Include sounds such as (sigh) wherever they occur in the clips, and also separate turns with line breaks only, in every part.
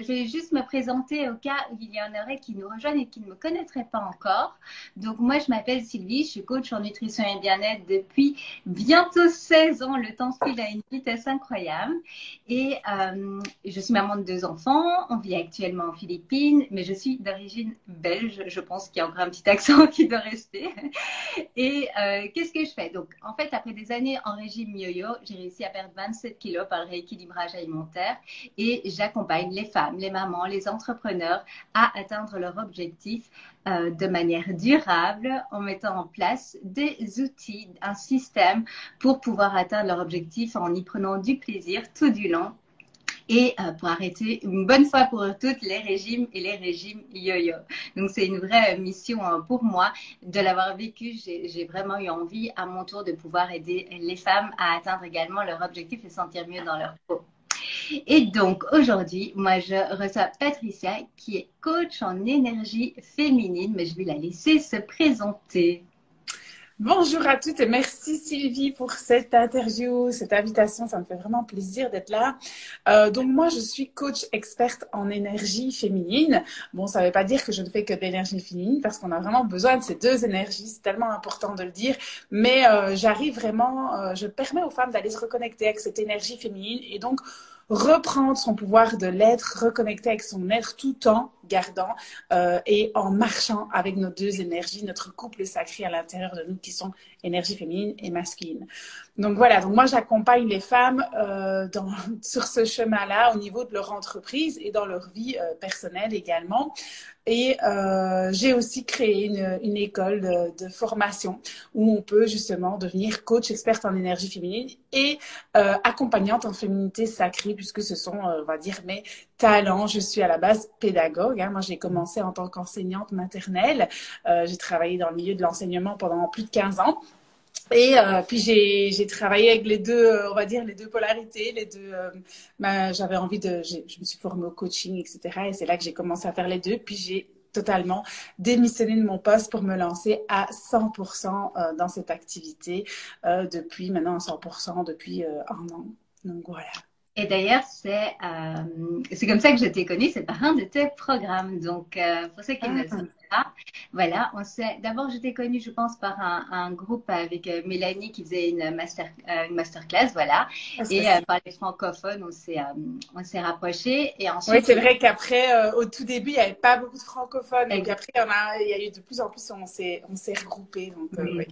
je vais juste me présenter au cas où il y en aurait qui nous rejoignent et qui ne me connaîtraient pas encore. Donc, moi, je m'appelle Sylvie, je suis coach en nutrition et bien-être depuis bientôt 16 ans. Le temps file à une vitesse incroyable. Et euh, je suis maman de deux enfants. On vit actuellement en Philippines, mais je suis d'origine belge. Je pense qu'il y a encore un petit accent (laughs) qui doit rester. Et euh, qu'est-ce que je fais? Donc, en fait, après des années en régime yo-yo, j'ai réussi à perdre 27 kilos par le rééquilibrage alimentaire et j'accompagne les femmes, les mamans, les entrepreneurs à atteindre leur objectif euh, de manière durable en mettant en place des outils, un système pour pouvoir atteindre leur objectif en y prenant du plaisir tout du long et euh, pour arrêter une bonne fois pour toutes les régimes et les régimes yo-yo. Donc c'est une vraie mission euh, pour moi de l'avoir vécu. J'ai vraiment eu envie à mon tour de pouvoir aider les femmes à atteindre également leur objectif et sentir mieux dans leur peau. Et donc aujourd'hui, moi je reçois Patricia qui est coach en énergie féminine, mais je vais la laisser se présenter.
Bonjour à toutes et merci Sylvie pour cette interview, cette invitation. Ça me fait vraiment plaisir d'être là. Euh, donc moi, je suis coach experte en énergie féminine. Bon, ça ne veut pas dire que je ne fais que de l'énergie féminine parce qu'on a vraiment besoin de ces deux énergies. C'est tellement important de le dire. Mais euh, j'arrive vraiment, euh, je permets aux femmes d'aller se reconnecter avec cette énergie féminine et donc reprendre son pouvoir de l'être, reconnecter avec son être tout en gardant euh, et en marchant avec nos deux énergies, notre couple sacré à l'intérieur de nous qui sont énergie féminine et masculine. Donc voilà, donc moi j'accompagne les femmes euh, (laughs) sur ce chemin-là au niveau de leur entreprise et dans leur vie euh, personnelle également. Et j'ai aussi créé une, école de, de, formation où on peut justement devenir coach experte en énergie féminine et accompagnante en féminité sacrée puisque ce sont, on va dire, mes talents. Je suis à la base pédagogue. Hein. Moi, j'ai commencé en tant qu'enseignante maternelle. Euh, j'ai travaillé dans le milieu de l'enseignement pendant plus de 15 ans. Et euh, puis j'ai travaillé avec les deux, euh, on va dire les deux polarités, les deux. J'avais envie de, je me suis formée au coaching, etc. Et c'est là que j'ai commencé à faire les deux. Puis j'ai totalement démissionné de mon poste pour me lancer à 100% euh, dans cette activité depuis maintenant 100% depuis un an. Donc voilà.
Et d'ailleurs, c'est euh, c'est comme ça que je t'ai connue, c'est par un de tes programmes. Donc, euh, pour ceux qui ne le ah. savent pas, voilà, on sait. D'abord, je t'ai connue, je pense, par un, un groupe avec euh, Mélanie qui faisait une master euh, une masterclass, voilà. Ah, et euh, par les francophones, on s'est on s'est rapprochés. Et
ensuite. Oui, c'est vrai qu'après, au tout début, il n'y avait pas beaucoup de francophones. Et puis après, il y, en a, il y a eu de plus en plus, on s'est on s'est regroupés. Donc, oui.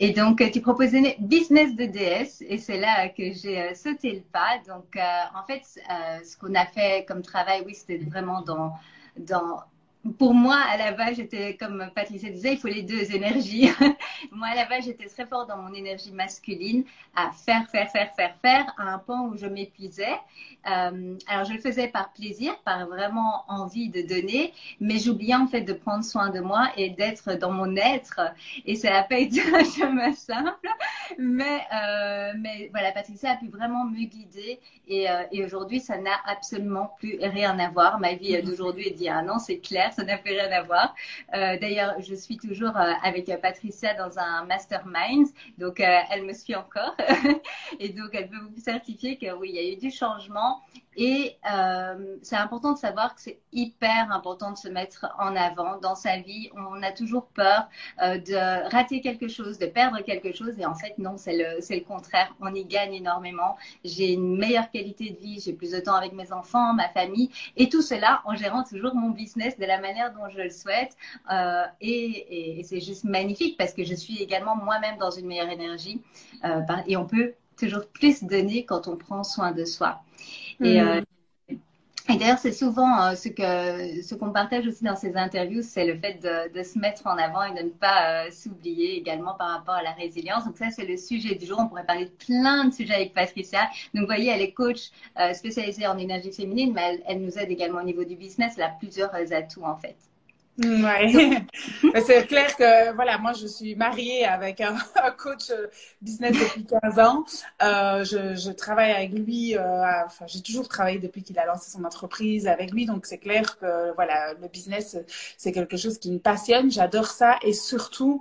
Et donc, tu proposais business de DS et c'est là que j'ai euh, sauté le pas. Donc, euh, en fait, euh, ce qu'on a fait comme travail, oui, c'était vraiment dans, dans pour moi, à la base, j'étais, comme Patricia disait, il faut les deux énergies. (laughs) moi, à la base, j'étais très fort dans mon énergie masculine à faire, faire, faire, faire, faire, à un point où je m'épuisais. Euh, alors, je le faisais par plaisir, par vraiment envie de donner, mais j'oubliais en fait de prendre soin de moi et d'être dans mon être. Et ça n'a pas (laughs) été un chemin simple, mais, euh, mais voilà, Patricia a pu vraiment me guider. Et, euh, et aujourd'hui, ça n'a absolument plus rien à voir. Ma vie d'aujourd'hui est dit, ah non, c'est clair ça n'a plus rien à voir. Euh, D'ailleurs, je suis toujours euh, avec Patricia dans un mastermind, donc euh, elle me suit encore. (laughs) et donc, elle peut vous certifier que y a eu du changement et euh, c'est important de savoir que c'est hyper important de se mettre en avant dans sa vie. On a toujours peur euh, de rater quelque chose, de perdre quelque chose. Et en fait, non, c'est le, contraire. On y gagne énormément. J'ai une meilleure qualité de vie. J'ai plus de temps avec mes enfants, ma famille. Et tout cela en gérant toujours mon business de la manière dont je le souhaite. Euh, et, et, c'est juste magnifique parce que je suis également moi-même dans une meilleure énergie. Et on peut toujours plus donner quand on prend soin de soi. Et, euh, et d'ailleurs, c'est souvent euh, ce que ce qu'on partage aussi dans ces interviews, c'est le fait de, de, se mettre en avant et de ne pas euh, s'oublier également par rapport à la résilience. Donc ça, c'est le sujet du jour. On pourrait parler de plein de sujets avec Patricia. Donc vous voyez, elle est coach euh, spécialisée en énergie féminine, mais elle, elle, nous aide également au niveau du business. Elle a plusieurs atouts en fait.
Ouais. (laughs) c'est clair que voilà, moi je suis mariée avec un, (laughs) un coach euh, business depuis 15 ans. Euh, je, je, travaille avec lui. Euh, enfin, j'ai toujours travaillé depuis qu'il a lancé son entreprise avec lui. Donc c'est clair que voilà, le business c'est quelque chose qui me passionne. J'adore ça et surtout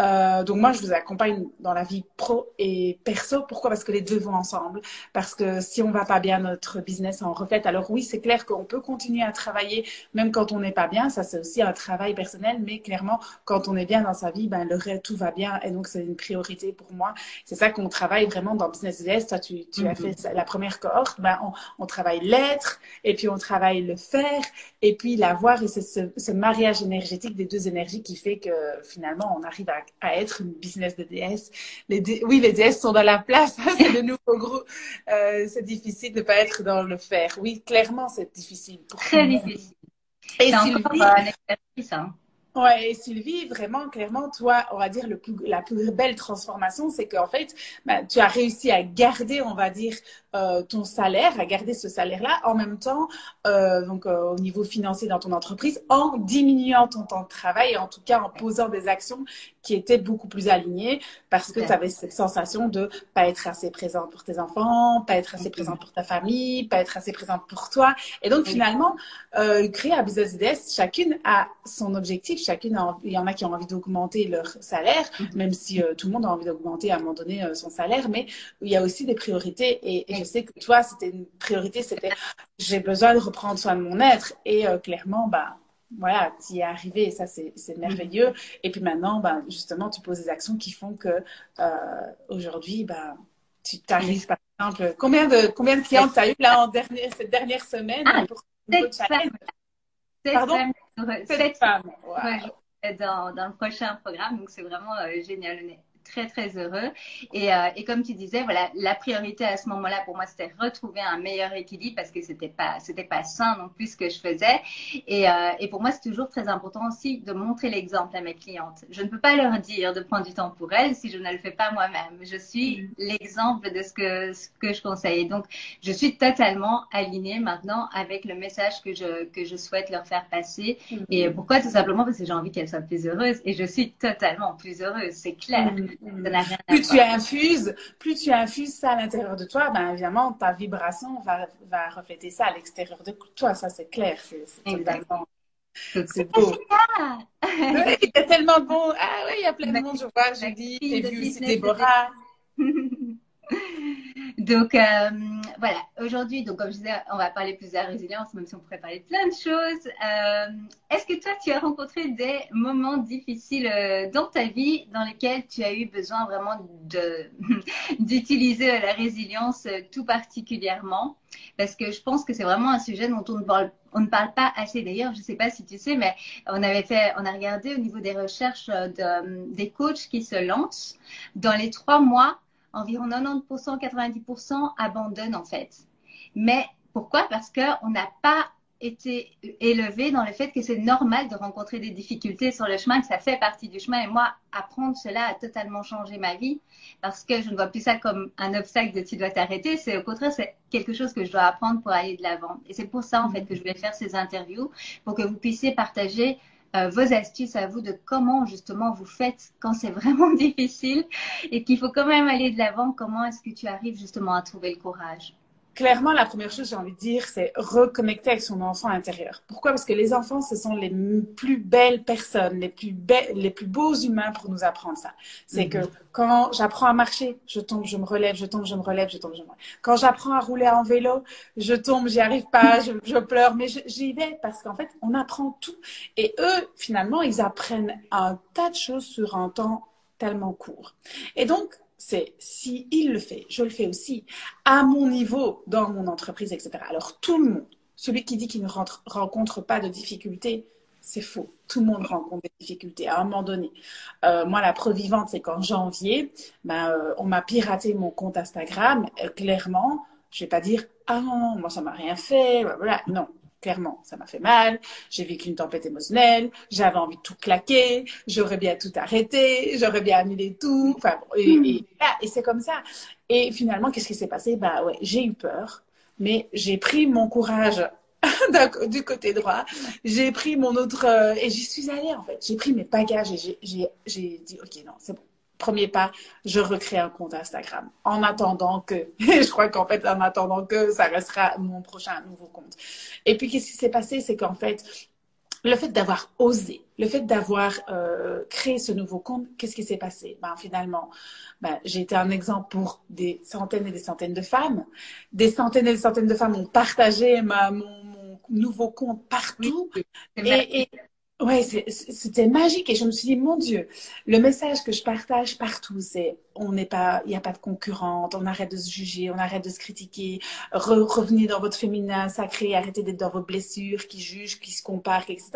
Euh, donc moi, je vous accompagne dans la vie pro et perso. Pourquoi? Parce que les deux vont ensemble. Parce que si on va pas bien, notre business en reflète. Alors oui, c'est clair qu'on peut continuer à travailler même quand on n'est pas bien. Ça, c'est aussi un travail personnel. Mais clairement, quand on est bien dans sa vie, ben le reste, tout va bien. Et donc, c'est une priorité pour moi. C'est ça qu'on travaille vraiment dans Business DS. Toi, tu, tu as mhm. fait la première cohorte. Ben, on, on travaille l'être et puis on travaille le faire et puis l'avoir. Et c'est ce, ce mariage énergétique des deux énergies qui fait que finalement, on arrive à à être une business de DS. Les Oui, les DS sont dans la place, (laughs) c'est le nouveau groupe. Euh, c'est difficile de ne pas être dans le faire. Oui, clairement, c'est difficile.
Très difficile. Et Sylvie, un exercice, hein.
Ouais, et Sylvie, vraiment, clairement, toi, on va dire le plus, la plus belle transformation, c'est qu'en fait, bah, tu as réussi à garder, on va dire, euh, ton salaire, à garder ce salaire-là, en même temps, euh, donc euh, au niveau financier dans ton entreprise, en diminuant ton temps de travail, et en tout cas en posant des actions qui étaient beaucoup plus alignées, parce que tu avais cette sensation de pas être assez présente pour tes enfants, pas être assez présente pour ta famille, pas être assez présente pour toi. Et donc finalement, créer un business DS, chacune a son objectif, chacune a, il y en a qui ont envie d'augmenter leur salaire, mm-hmm. même si tout le monde a envie d'augmenter à un moment donné son salaire, mais il y a aussi des priorités et, et je sais que toi, c'était une priorité, c'était j'ai besoin de reprendre soin de mon être. Et euh, clairement, bah, voilà, tu y es arrivé et ça, c'est merveilleux. Et puis maintenant, bah, justement, tu poses des actions qui font que euh, aujourd'hui, bah, tu t'arrives, par exemple, combien de, combien de clients tu as eu là en dernière, cette dernière semaine
ah, pour cette femme.
Pardon?
Cette femme. Dans, dans, le prochain programme, donc c'est vraiment euh, génial très très heureux. Et, euh, et, comme tu disais, voilà, la priorité à ce moment-là pour moi, c'était retrouver un meilleur équilibre parce que c'était pas c'était pas sain non plus ce que je faisais. Et, euh, et pour moi, c'est toujours très important aussi de montrer l'exemple à mes clientes. Je ne peux pas leur dire de prendre du temps pour elles si je ne le fais pas moi-même. Je suis mm-hmm. l'exemple de ce que ce que je conseille. donc, je suis totalement alignée maintenant avec le message que je que je souhaite leur faire passer. Mm-hmm. Et pourquoi? Tout simplement parce que j'ai envie qu'elles soient plus heureuses. Et je suis totalement plus heureuse, c'est clair. Mm-hmm
plus tu infuses, plus tu infuses ça à l'intérieur de toi, ben évidemment ta vibration va, va refléter ça à l'extérieur de toi. Ça c'est clair, c'est totalement. C'est beau. il y a tellement de bon. Ah oui, il y a plein de monde, je vois, dit, j'ai vu aussi Déborah. (laughs)
Donc euh, voilà, aujourd'hui, donc comme je disais, on va parler plus de la résilience, même si on pourrait parler de plein de choses. Euh, est-ce que toi, tu as rencontré des moments difficiles euh, dans ta vie dans lesquels tu as eu besoin vraiment (laughs) d'utiliser la résilience tout particulièrement? Parce que je pense que c'est vraiment un sujet dont on ne parle on ne parle pas assez d'ailleurs, je ne sais pas si tu sais, mais on avait fait, on a regardé au niveau des recherches de, des coachs qui se lancent. Dans les trois mois, environ 90%, 90% abandonnent en fait. Mais pourquoi? Parce qu'on n'a pas été élevé dans le fait que c'est normal de rencontrer des difficultés sur le chemin, que ça fait partie du chemin. Et moi, apprendre cela a totalement changé ma vie parce que je ne vois plus ça comme un obstacle de tu dois t'arrêter. C'est au contraire, c'est quelque chose que je dois apprendre pour aller de l'avant. Et c'est pour ça, en fait, que je voulais faire ces interviews pour que vous puissiez partager euh, vos astuces à vous de comment justement vous faites quand c'est vraiment (laughs) difficile et qu'il faut quand même aller de l'avant. Comment est-ce que tu arrives justement à trouver le courage?
Clairement, la première chose, j'ai envie de dire, c'est reconnecter avec son enfant intérieur. Pourquoi? Parce que les enfants, ce sont les plus belles personnes, les plus, les plus beaux humains pour nous apprendre ça. C'est que mhm. quand j'apprends à marcher, je tombe, je me relève, je tombe, je me relève, je tombe, je me relève. Quand j'apprends à rouler en vélo, je tombe, j'y arrive pas, (laughs) je, je pleure, mais j'y vais parce qu'en fait, on apprend tout. Et eux, finalement, ils apprennent un tas de choses sur un temps tellement court. Et donc, c'est si il le fait, je le fais aussi, à mon niveau, dans mon entreprise, etc. Alors tout le monde, celui qui dit qu'il ne rencontre pas de difficultés, c'est faux. Tout le monde rencontre des difficultés à un moment donné. Euh, moi, la preuve vivante, c'est qu'en janvier, ben, euh, on m'a piraté mon compte Instagram. Euh, clairement, je vais pas dire ah non, moi ça m'a rien fait. Voilà, non. Clairement, ça m'a fait mal. J'ai vécu une tempête émotionnelle. J'avais envie de tout claquer. J'aurais bien tout arrêté. J'aurais bien annulé tout. Enfin, et, hmm. et, et c'est comme ça. Et finalement, qu'est-ce qui s'est passé? Bah ouais, j'ai eu peur, mais j'ai pris mon courage (laughs) du côté droit. J'ai pris mon autre euh, et j'y suis allée en fait. J'ai pris mes bagages et j'ai dit ok non c'est bon premier pas, je recrée un compte Instagram. En attendant que, (laughs) je crois qu'en fait, en attendant que, ça restera mon prochain nouveau compte. Et puis, qu'est-ce qui s'est passé? C'est qu'en fait, le fait d'avoir osé, le fait d'avoir euh, créé ce nouveau compte, qu'est-ce qui s'est passé? Ben, Finalement, ben, j'ai été un exemple pour des centaines et des centaines de femmes. Des centaines et des centaines de femmes ont partagé ma, mon, mon nouveau compte partout. et, Ouais, c'était magique et je me suis dit, mon Dieu, le message que je partage partout, c'est on n'est pas, il n'y a pas de concurrente, on arrête de se juger, on arrête de se critiquer, revenez dans votre féminin sacré, arrêtez d'être dans vos blessures, qui jugent, qui se comparent, etc.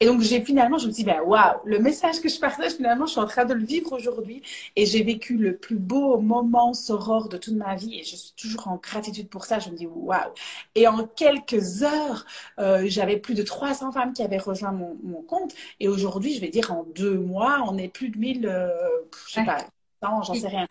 Et donc j'ai finalement, je me suis dit, ben waouh, le message que je partage finalement, je suis en train de le vivre aujourd'hui et j'ai vécu le plus beau moment soror de toute ma vie et je suis toujours en gratitude pour ça. Je me dis waouh. Et en quelques heures, euh, j'avais plus de 300 femmes qui avaient rejoint mon, mon compte. Et aujourd'hui, je vais dire en deux mois, on est plus de 1000, euh, je sais pas, non, j'en sais rien.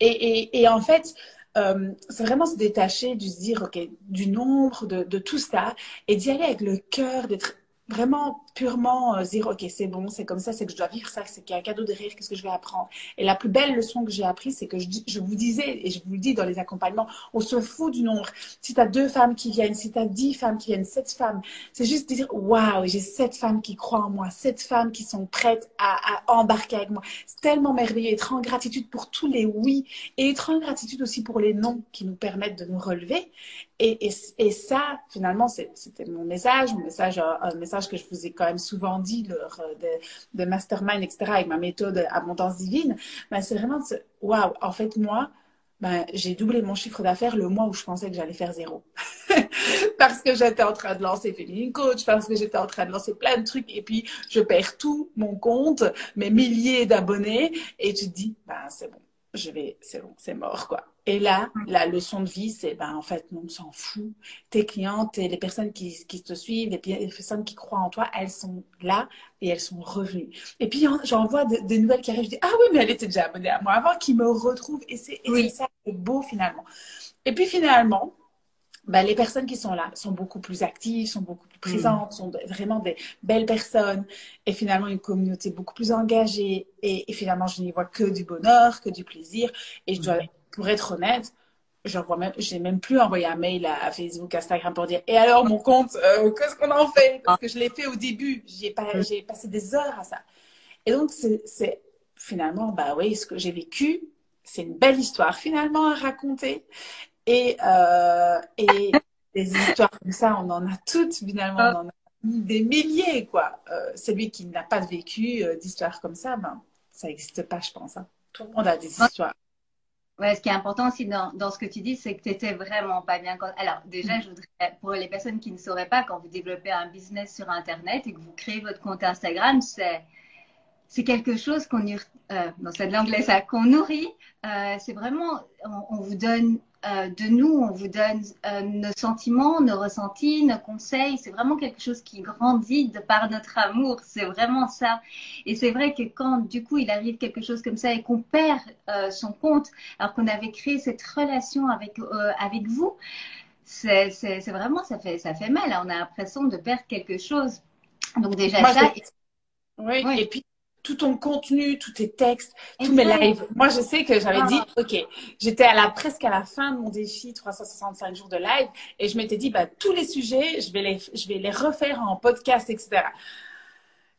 Et, et, et en fait, euh, c'est vraiment se détacher du se dire, OK, du nombre, de, de tout ça, et d'y aller avec le cœur, d'être vraiment purement euh, dire ok c'est bon c'est comme ça c'est que je dois vivre ça c'est qu'il y a un cadeau derrière qu'est-ce que je vais apprendre? Et la plus belle leçon que j'ai apprise c'est que je, vous disais et je vous le dis dans les accompagnements on se fout du nombre. Si tu as deux femmes qui viennent si tu as dix femmes qui viennent sept femmes c'est juste dire waouh j'ai sept femmes qui croient en moi sept femmes qui sont prêtes à, embarquer avec moi. C'est tellement merveilleux être en gratitude pour tous les oui et être en gratitude aussi pour les non qui nous permettent de nous relever. Et, et, ça finalement c'était mon message mon message un message que je vous ai même souvent dit lors euh, de, mastermind, etc., avec ma méthode abondance divine, ben, c'est vraiment de waouh, en fait, moi, ben, j'ai doublé mon chiffre d'affaires le mois où je pensais que j'allais faire zéro. (laughs) parce que j'étais en train de lancer Féminine Coach, parce que j'étais en train de lancer plein de trucs, et puis je perds tout mon compte, mes milliers d'abonnés, et tu te dis, ben, c'est bon, je vais, c'est bon, c'est mort, quoi. Et là, la leçon de vie, c'est, ben, en fait, on s'en fout. Tes clientes et les personnes qui, qui te suivent, les, les personnes qui croient en toi, elles sont là et elles sont revenues. Et puis, j'en vois des nouvelles qui arrivent. Je dis, ah oui, mais elle était déjà abonnée à moi avant, qui me retrouvent. Et c'est oui. ça qui est beau, finalement. Et puis, finalement, ben, les personnes qui sont là sont beaucoup plus actives, sont beaucoup plus présentes, mmh. sont vraiment des belles personnes et finalement une communauté beaucoup plus engagée et, et finalement je n'y vois que du bonheur, que du plaisir et je dois, mmh. Pour être honnête, j'envoie même, j'ai même plus envoyé un mail à, Facebook, Instagram pour dire et alors mon compte, euh, qu'est-ce qu'on en fait? Parce que je l'ai fait au début, j'ai pas, j'ai passé des heures à ça. Et donc c'est finalement bah oui, ce que j'ai vécu, c'est une belle histoire finalement à raconter. Et, euh, et des histoires comme ça, on en a toutes finalement, on en a des milliers quoi. Euh, celui qui n'a pas vécu euh, d'histoires comme ça, ben ça n'existe pas, je pense. Hein. Tout le monde a des histoires.
Ouais, ce qui est important aussi dans, dans ce que tu dis, c'est que tu étais vraiment pas bien. Quand... Alors, déjà, je voudrais, pour les personnes qui ne sauraient pas, quand vous développez un business sur Internet et que vous créez votre compte Instagram, c'est c'est quelque chose qu'on euh, non c'est de l'anglais ça qu'on nourrit euh, c'est vraiment on, on, vous donne euh, de nous on vous donne euh, nos sentiments nos ressentis nos conseils. C'est vraiment quelque chose qui grandit de par notre amour. C'est vraiment ça. Et c'est vrai que quand du coup il arrive quelque chose comme ça et qu'on perd euh, son compte alors qu'on avait créé cette relation avec avec vous c'est c'est vraiment ça fait ça fait mal. On a l'impression de perdre quelque chose. Donc déjà
Moi, ça oui, oui, et puis tout ton contenu, tous tes textes, tous mes lives. Moi, je sais que j'avais dit, OK, j'étais à la, presque à la fin de mon défi 365 jours de live et je m'étais dit, bah, tous les sujets, je vais les, je vais les refaire en podcast, etc.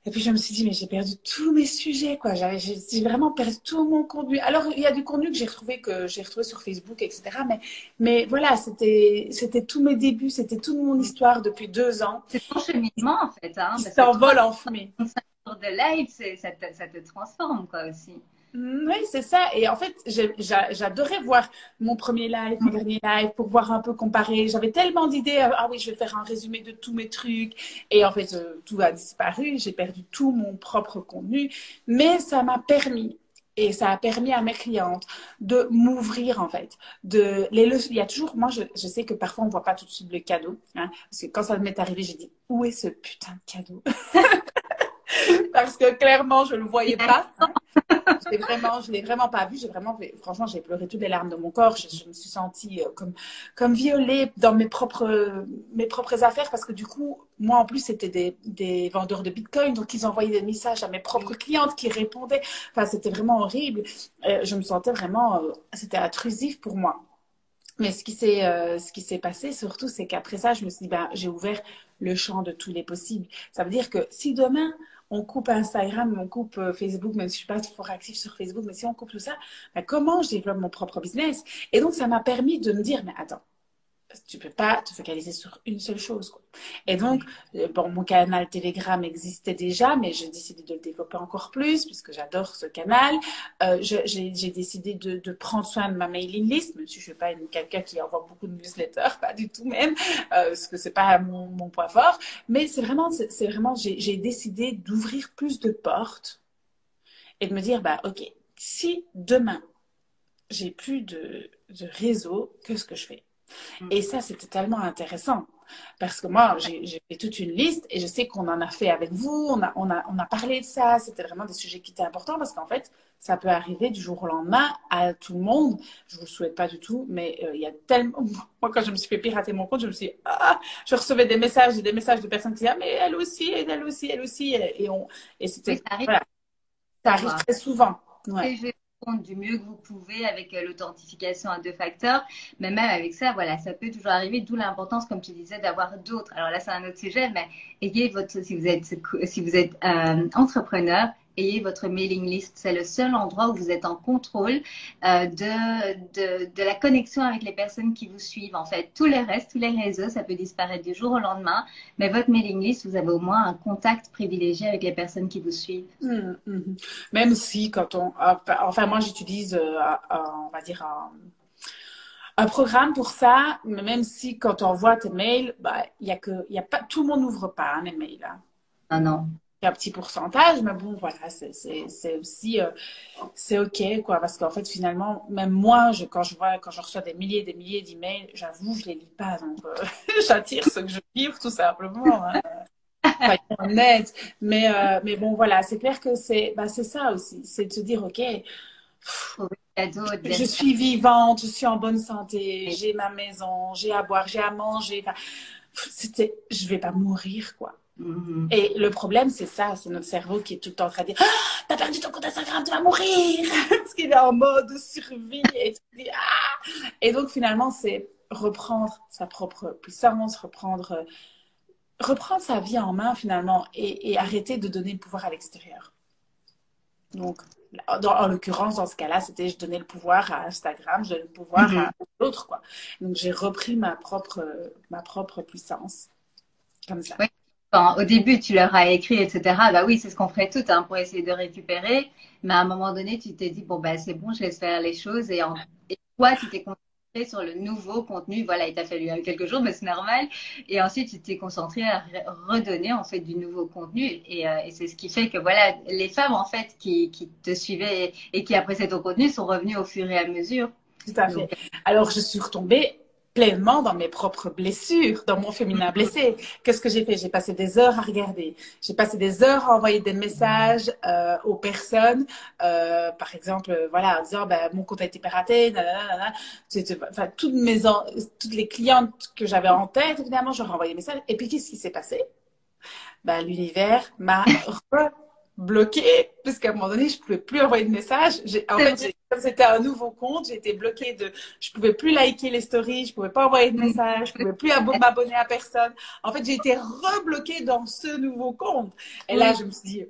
Et puis je me suis dit, mais j'ai perdu tous mes sujets, quoi. J'ai vraiment perdu tout mon contenu. Alors, il y a du contenu que j'ai retrouvé, que j'ai retrouvé sur Facebook, etc. Mais, mais voilà, c'était, c'était tous mes débuts, c'était toute mon histoire depuis deux ans.
C'est ton cheminement, en fait, hein.
Qui s'envole en fumée
de live, ça te, ça te transforme quoi aussi.
Oui, c'est ça. Et en fait, j'adorais voir mon premier live, mon dernier live, pour voir un peu comparer. J'avais tellement d'idées. Ah oui, je vais faire un résumé de tous mes trucs. Et en fait, euh, tout a disparu. J'ai perdu tout mon propre contenu. Mais ça m'a permis et ça a permis à mes clientes de m'ouvrir en fait de les il y a toujours moi je, je, sais que parfois on voit pas tout de suite le cadeau hein, parce que quand ça m'est arrivé j'ai dit où est ce putain de cadeau (laughs) (laughs) parce que clairement, je ne le voyais pas. (laughs) Je vraiment, je l'ai vraiment pas vu. J'ai vraiment, franchement, j'ai pleuré toutes les larmes de mon corps. Je, je me suis sentie euh, comme, comme violée dans mes propres, mes propres affaires parce que du coup, moi en plus, c'était des, des vendeurs de Bitcoin, donc ils envoyaient des messages à mes propres clientes qui répondaient. Enfin, c'était vraiment horrible. Euh, je me sentais vraiment, euh, c'était intrusif pour moi. Mais ce qui s'est, euh, ce qui s'est passé surtout, c'est qu'après ça, je me suis dit, ben, j'ai ouvert le champ de tous les possibles. Ça veut dire que si demain, on coupe Instagram, on coupe euh, Facebook, même si je suis pas fort active sur Facebook, mais si on coupe tout ça, ben comment je développe mon propre business? Et donc, ça m'a permis de me dire, mais attends, tu peux pas te focaliser sur une seule chose. Quoi. Et donc, euh, bon, mon canal Telegram existait déjà, mais j'ai décidé de le développer encore plus puisque j'adore ce canal. Euh, j'ai décidé de, de, prendre soin de ma mailing list, même si je suis pas quelqu'un qui envoie beaucoup de newsletters, (laughs) pas du tout même, euh, parce que c'est pas mon, mon, point fort. Mais c'est vraiment, c'est vraiment, j'ai décidé d'ouvrir plus de portes et de me dire, bah ok, si demain j'ai plus de, de réseau, qu'est-ce que je fais? Et ça, c'était tellement intéressant. Parce que moi, j'ai fait toute une liste et je sais qu'on en a fait avec vous, on a, on a, on a parlé de ça, c'était vraiment des sujets qui étaient importants parce qu'en fait, ça peut arriver du jour au lendemain à tout le monde. Je ne vous le souhaite pas du tout, mais euh, il y a tellement. (laughs) Moi, quand je me suis fait pirater mon compte, je me suis dit, ah, je recevais des messages et des messages de personnes qui disaient, ah, mais elle aussi, elle aussi, elle aussi. Et, on... et c'était. Ça arrive, ça arrive très souvent. Ouais
du mieux que vous pouvez avec euh, l'authentification à deux facteurs. Mais même avec ça, voilà, ça peut toujours arriver, d'où l'importance, comme tu disais, d'avoir d'autres. Alors là, c'est un autre sujet, mais ayez votre, si vous êtes, si vous êtes euh, entrepreneur, ayez votre mailing list. C'est le seul endroit où vous êtes en contrôle euh, de, de, de, la connexion avec les personnes qui vous suivent. En fait, tout le reste, tous les réseaux, ça peut disparaître du jour au lendemain. Mais votre mailing list, vous avez au moins un contact privilégié avec les personnes qui vous suivent.
Mmh, mmh. Même si quand on... Enfin, moi, j'utilise, euh, on va dire... Un un programme pour ça, mais même si quand on envoie tes mails, bah, il y a que, y a pas, tout le monde n'ouvre pas hein, les mails. Hein.
Ah non
un petit pourcentage, mais bon, voilà, c'est aussi, euh, c'est ok, quoi, parce qu'en fait, finalement, même moi, je, quand je vois, quand je reçois des milliers et des milliers d'emails, j'avoue, je les lis pas, donc euh, (laughs) j'attire ce que je livre, tout simplement. Hein. honnête, mais euh, mais bon, voilà, c'est clair que c'est, bah, ça aussi, c'est de se dire, ok. je suis vivante, je suis en bonne santé, j'ai ma maison, j'ai à boire, j'ai à manger. Enfin, je vais pas mourir, quoi. Mm-hmm. Et le problème, c'est ça, c'est notre cerveau qui est tout le temps en train de dire ah, T'as perdu ton compte Instagram, tu vas mourir (laughs) Parce qu'il est en mode survie. Et, ah! et donc, finalement, c'est reprendre sa propre puissance, reprendre, reprendre sa vie en main, finalement, et, et arrêter de donner le pouvoir à l'extérieur. Donc, en l'occurrence, dans ce cas-là, c'était je donnais le pouvoir à Instagram, je donnais le pouvoir mm-hmm. à l'autre, quoi. Donc, j'ai repris ma propre, ma propre puissance. Comme ça
au début, tu leur as écrit, etc., bah oui, c'est ce qu'on ferait tout hein, pour essayer de récupérer. Mais à un moment donné, tu t'es dit, bon, bah, c'est bon, je laisse faire les choses. Et, en... et toi, tu t'es concentré sur le nouveau contenu. Voilà, il t'a fallu quelques jours, mais c'est normal. Et ensuite, tu t'es concentré à redonner, en fait, du nouveau contenu. Et, euh, et c'est ce qui fait que, voilà, les femmes, en fait, qui, qui te suivaient et qui appréciaient ton contenu sont revenues au fur et à mesure.
Tout à fait. Alors, je suis retombée pleinement dans mes propres blessures, dans mon féminin blessé. Qu'est-ce que j'ai fait? J'ai passé des heures à regarder. J'ai passé des heures à envoyer des messages euh, aux personnes, euh, par exemple, euh, voilà, en disant ben, mon compte a été piraté, enfin toutes mes toutes les clientes que j'avais en tête, évidemment, je leur ai envoyé des messages. Et puis qu'est-ce qui s'est passé? Ben, l'univers m'a bloquée, puisqu'à un moment donné, je pouvais plus envoyer de messages. En fait, comme c'était un nouveau compte, j'étais bloquée de, je pouvais plus liker les stories, je pouvais pas envoyer de messages, je pouvais plus (laughs) m'abonner à personne. En fait, j'ai été rebloquée dans ce nouveau compte. Et là, je me suis dit,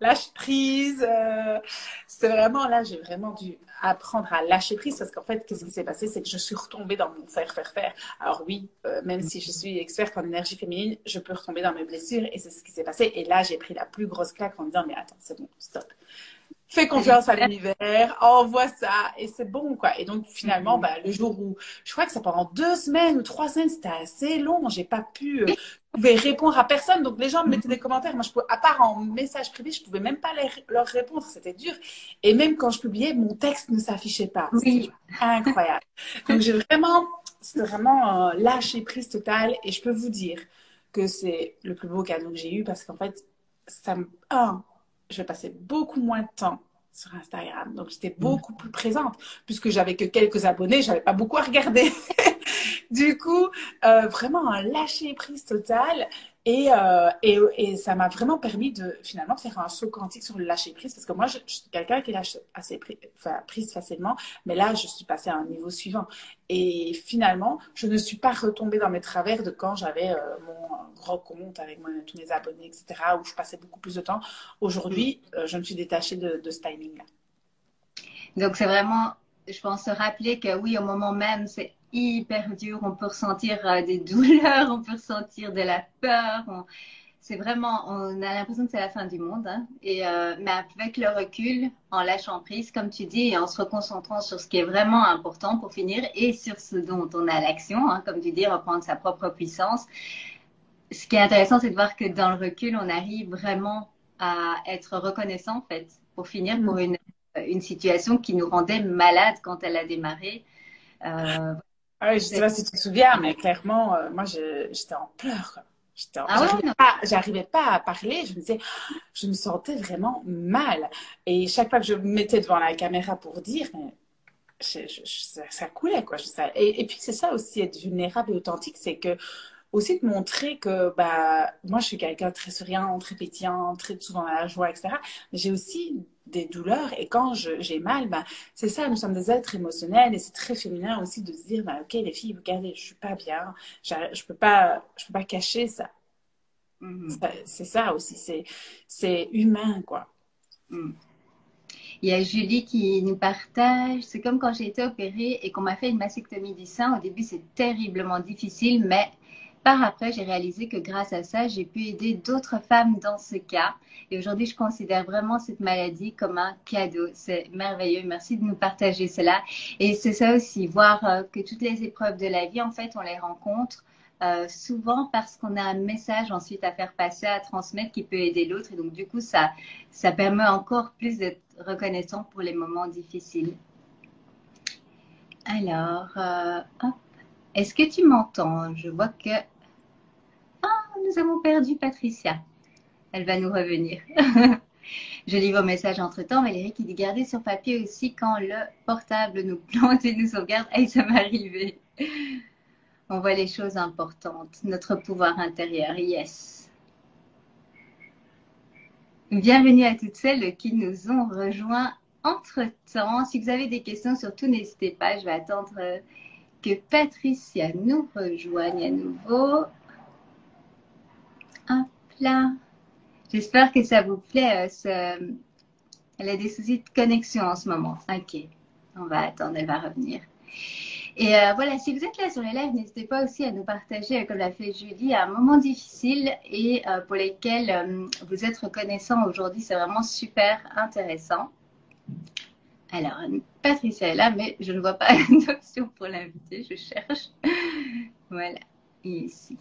lâche prise. Euh, c'est vraiment là, j'ai vraiment dû apprendre à lâcher prise parce qu'en fait, qu'est-ce qui s'est passé, c'est que je suis retombée dans mon faire, faire, faire. Alors oui, euh, même si je suis experte en énergie féminine, je peux retomber dans mes blessures et c'est ce qui s'est passé. Et là, j'ai pris la plus grosse claque en me disant, mais attends, c'est bon, stop. Fais confiance à l'univers, envoie ça et c'est bon quoi. Et donc finalement, mm-hmm. bah, le jour où je crois que ça pendant deux semaines ou trois semaines, c'était assez long. J'ai pas pu euh, pouvais répondre à personne. Donc les gens me mettaient des commentaires. Moi, je pouvais, à part en message privé, je pouvais même pas leur répondre. C'était dur. Et même quand je publiais, mon texte ne s'affichait pas. Oui. Incroyable. (laughs) donc j'ai vraiment, c'était vraiment euh, lâcher prise totale. Et je peux vous dire que c'est le plus beau cadeau que j'ai eu parce qu'en fait, ça me, je passer beaucoup moins de temps sur Instagram. Donc, j'étais beaucoup plus présente puisque j'avais que quelques abonnés, j'avais pas beaucoup à regarder. (laughs) du coup, euh, vraiment un lâcher prise total. Et, euh, et, et, ça m'a vraiment permis de finalement faire un saut quantique sur le lâcher prise parce que moi, je, suis quelqu'un qui lâche assez prise, facilement, mais là, je suis passée à un niveau suivant. Et finalement, je ne suis pas retombée dans mes travers de quand j'avais euh, mon gros compte avec tous mes abonnés, etc., où je passais beaucoup plus de temps. Aujourd'hui, euh, je me suis détachée de, de ce timing-là.
Donc, c'est vraiment, je pense, se rappeler que oui, au moment même, c'est hyper dur. On peut ressentir euh, des (laughs) douleurs, on peut ressentir de la peur. On... C'est vraiment, on a l'impression que c'est la fin du monde. Hein. Et, euh, mais avec le recul, en lâchant prise, comme tu dis, et en se reconcentrant sur ce qui est vraiment important pour finir et sur ce dont on a l'action, hein, comme tu dis, reprendre sa propre puissance. Ce qui est intéressant, c'est de voir que dans le recul, on arrive vraiment à être reconnaissant, en fait, pour finir, pour une, une situation qui nous rendait malade quand elle a démarré.
Euh, ah oui, je sais pas si tu te souviens, mais clairement, euh, moi, j'étais en pleurs. En... Ah j'arrivais pas, pas, à parler. Je me disais, (gasps) je me sentais vraiment mal. Et chaque fois que je me mettais devant la caméra pour dire, mais je, je, ça, ça, coulait quoi. Et, et, puis c'est ça aussi être vulnérable et authentique, c'est que aussi de montrer que bah moi je suis quelqu'un très souriant, très pétillant, très souvent à la joie, etc. Mais j'ai aussi des douleurs et quand j'ai mal, bah, c'est ça, nous sommes des êtres émotionnels et c'est très féminin aussi de se dire, bah, ok les filles, regardez, je suis pas bien, je peux pas, je peux pas cacher ça. Mm-hmm. C'est ça aussi, c'est humain quoi.
Mm. Il y a Julie qui nous partage, c'est comme quand j'ai été opérée et qu'on m'a fait une mastectomie du sein. Au début, c'est terriblement difficile, mais par après, j'ai réalisé que grâce à ça, j'ai pu aider d'autres femmes dans ce cas. Et aujourd'hui, je considère vraiment cette maladie comme un cadeau. C'est merveilleux. Merci de nous partager cela. Et c'est ça aussi, voir euh, que toutes les épreuves de la vie, en fait, on les rencontre euh, souvent parce qu'on a un message ensuite à faire passer, à transmettre qui peut aider l'autre. Et donc, du coup, ça, ça permet encore plus d'être reconnaissant pour les moments difficiles. Alors, euh, est-ce que tu m'entends? Je vois que nous avons perdu Patricia. Elle va nous revenir. (laughs) Je lis vos messages entre temps. Valérie qui dit garder sur papier aussi quand le portable nous plante et nous sauvegarde. Hey, ça m'est arrivé. On voit les choses importantes. Notre pouvoir intérieur. Yes. Bienvenue à toutes celles qui nous ont rejoints entre temps. Si vous avez des questions, surtout n'hésitez pas. Je vais attendre que Patricia nous rejoigne à nouveau. Hop là. J'espère que ça vous plaît. Euh, elle a des soucis de connexion en ce moment. Ok. On va attendre, elle va revenir. Et euh, voilà, si vous êtes là sur les lives, n'hésitez pas aussi à nous partager, comme l'a fait Julie, un moment difficile et euh, pour lesquels vous êtes reconnaissant aujourd'hui. C'est vraiment super intéressant. Alors, Patricia est là, mais je ne vois pas (laughs) d'option pour l'inviter. Je cherche. Voilà, ici.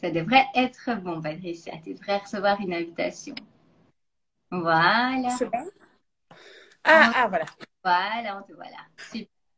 Ça devrait être bon, Patricia. Tu devrais recevoir une invitation. Voilà.
C'est bon? Ah, ah, voilà.
Voilà, on te voilà.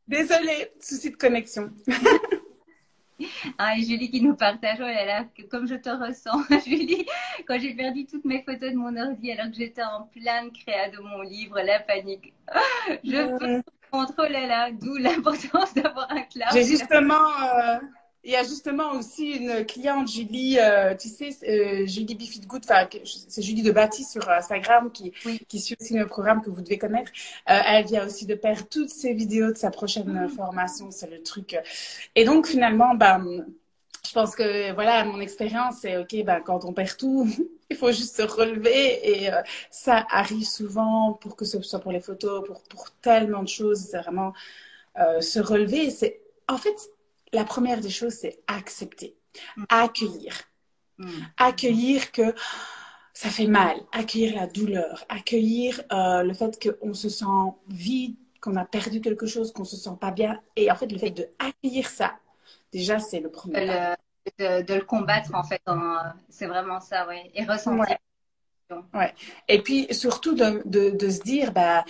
Désolée, souci de connexion. (laughs)
ah, et Julie qui nous partage, oh là là, comme je te ressens, (laughs) Julie, quand j'ai perdu toutes mes photos de mon ordi alors que j'étais en pleine créa de mon livre, la panique. (laughs) Je peux contrôler oh là là, d'où l'importance d'avoir un cloud.
J'ai justement... Euh, il y a justement aussi une cliente, Julie, euh, tu sais, euh, Julie Bifitgood, c'est Julie de Bâti sur Instagram qui, qui suit aussi le programme que vous devez connaître. Euh, elle vient aussi de perdre toutes ses vidéos de sa prochaine formation, c'est le truc. Et donc finalement, bah, je pense que voilà, mon expérience, c'est ok, bah, quand on perd tout, (laughs) il faut juste se relever et ça arrive souvent pour que ce soit pour les photos, pour, pour tellement de choses, c'est vraiment se relever. C'est en fait la première des choses, c'est accepter, mm. accueillir. Mm. Accueillir que ça fait mal, accueillir la douleur, accueillir euh, le fait qu'on se sent vide, qu'on a perdu quelque chose, qu'on se sent pas bien. Et en fait, le fait de accueillir ça, déjà, c'est le premier.
De, de, le combattre, en fait, c'est vraiment ça, oui. Et ressentir.
Ouais. Et puis, surtout, de, de, de se dire, bah,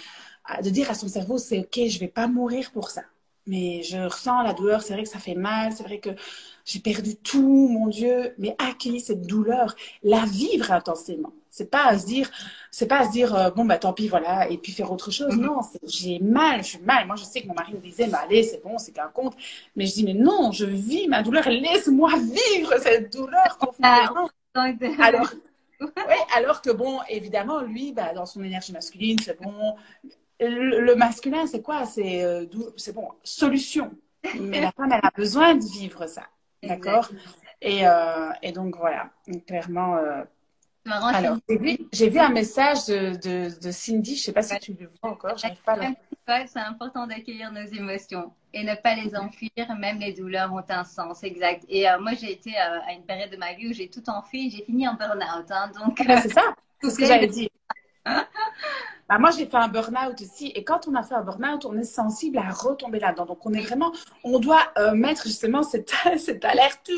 de dire à son cerveau, c'est OK, je vais pas mourir pour ça mais je ressens la douleur, c'est vrai que ça fait mal, c'est vrai que j'ai perdu tout, mon Dieu, mais accueillir cette douleur, la vivre intensément. C'est pas à se dire, c'est pas à se dire, euh, bon, bah, tant pis, voilà, et puis faire autre chose. Mm-hmm. Non, j'ai mal, je suis mal. Moi, je sais que mon mari me disait, bah, allez, c'est bon, c'est qu'un compte. Mais je dis, mais non, je vis ma douleur, laisse-moi vivre cette douleur profondément. alors, (laughs) ouais, alors que bon, évidemment, lui, bah, dans son énergie masculine, c'est bon. Le, masculin, c'est quoi? C'est, euh, c'est bon, solution. Mais la femme, elle a besoin de vivre ça. D'accord? Et, euh, et donc, voilà. clairement, euh, alors, j'ai vu, un message de, de, de Cindy, je ne sais pas si tu le vois encore, j'arrive pas
à C'est important d'accueillir nos émotions et ne pas les enfuir, même les douleurs ont un sens, exact. Et euh, moi, j'ai été euh, à une période de ma vie où j'ai tout enfui, j'ai fini en burn-out. Hein, donc,
c'est ça, tout ce que j'avais dit. (laughs) Bah, moi, j'ai fait un burn-out aussi. Et quand on a fait un burn-out, on est sensible à retomber là-dedans. Donc, on est vraiment, on doit euh, mettre justement cette, (laughs) alerte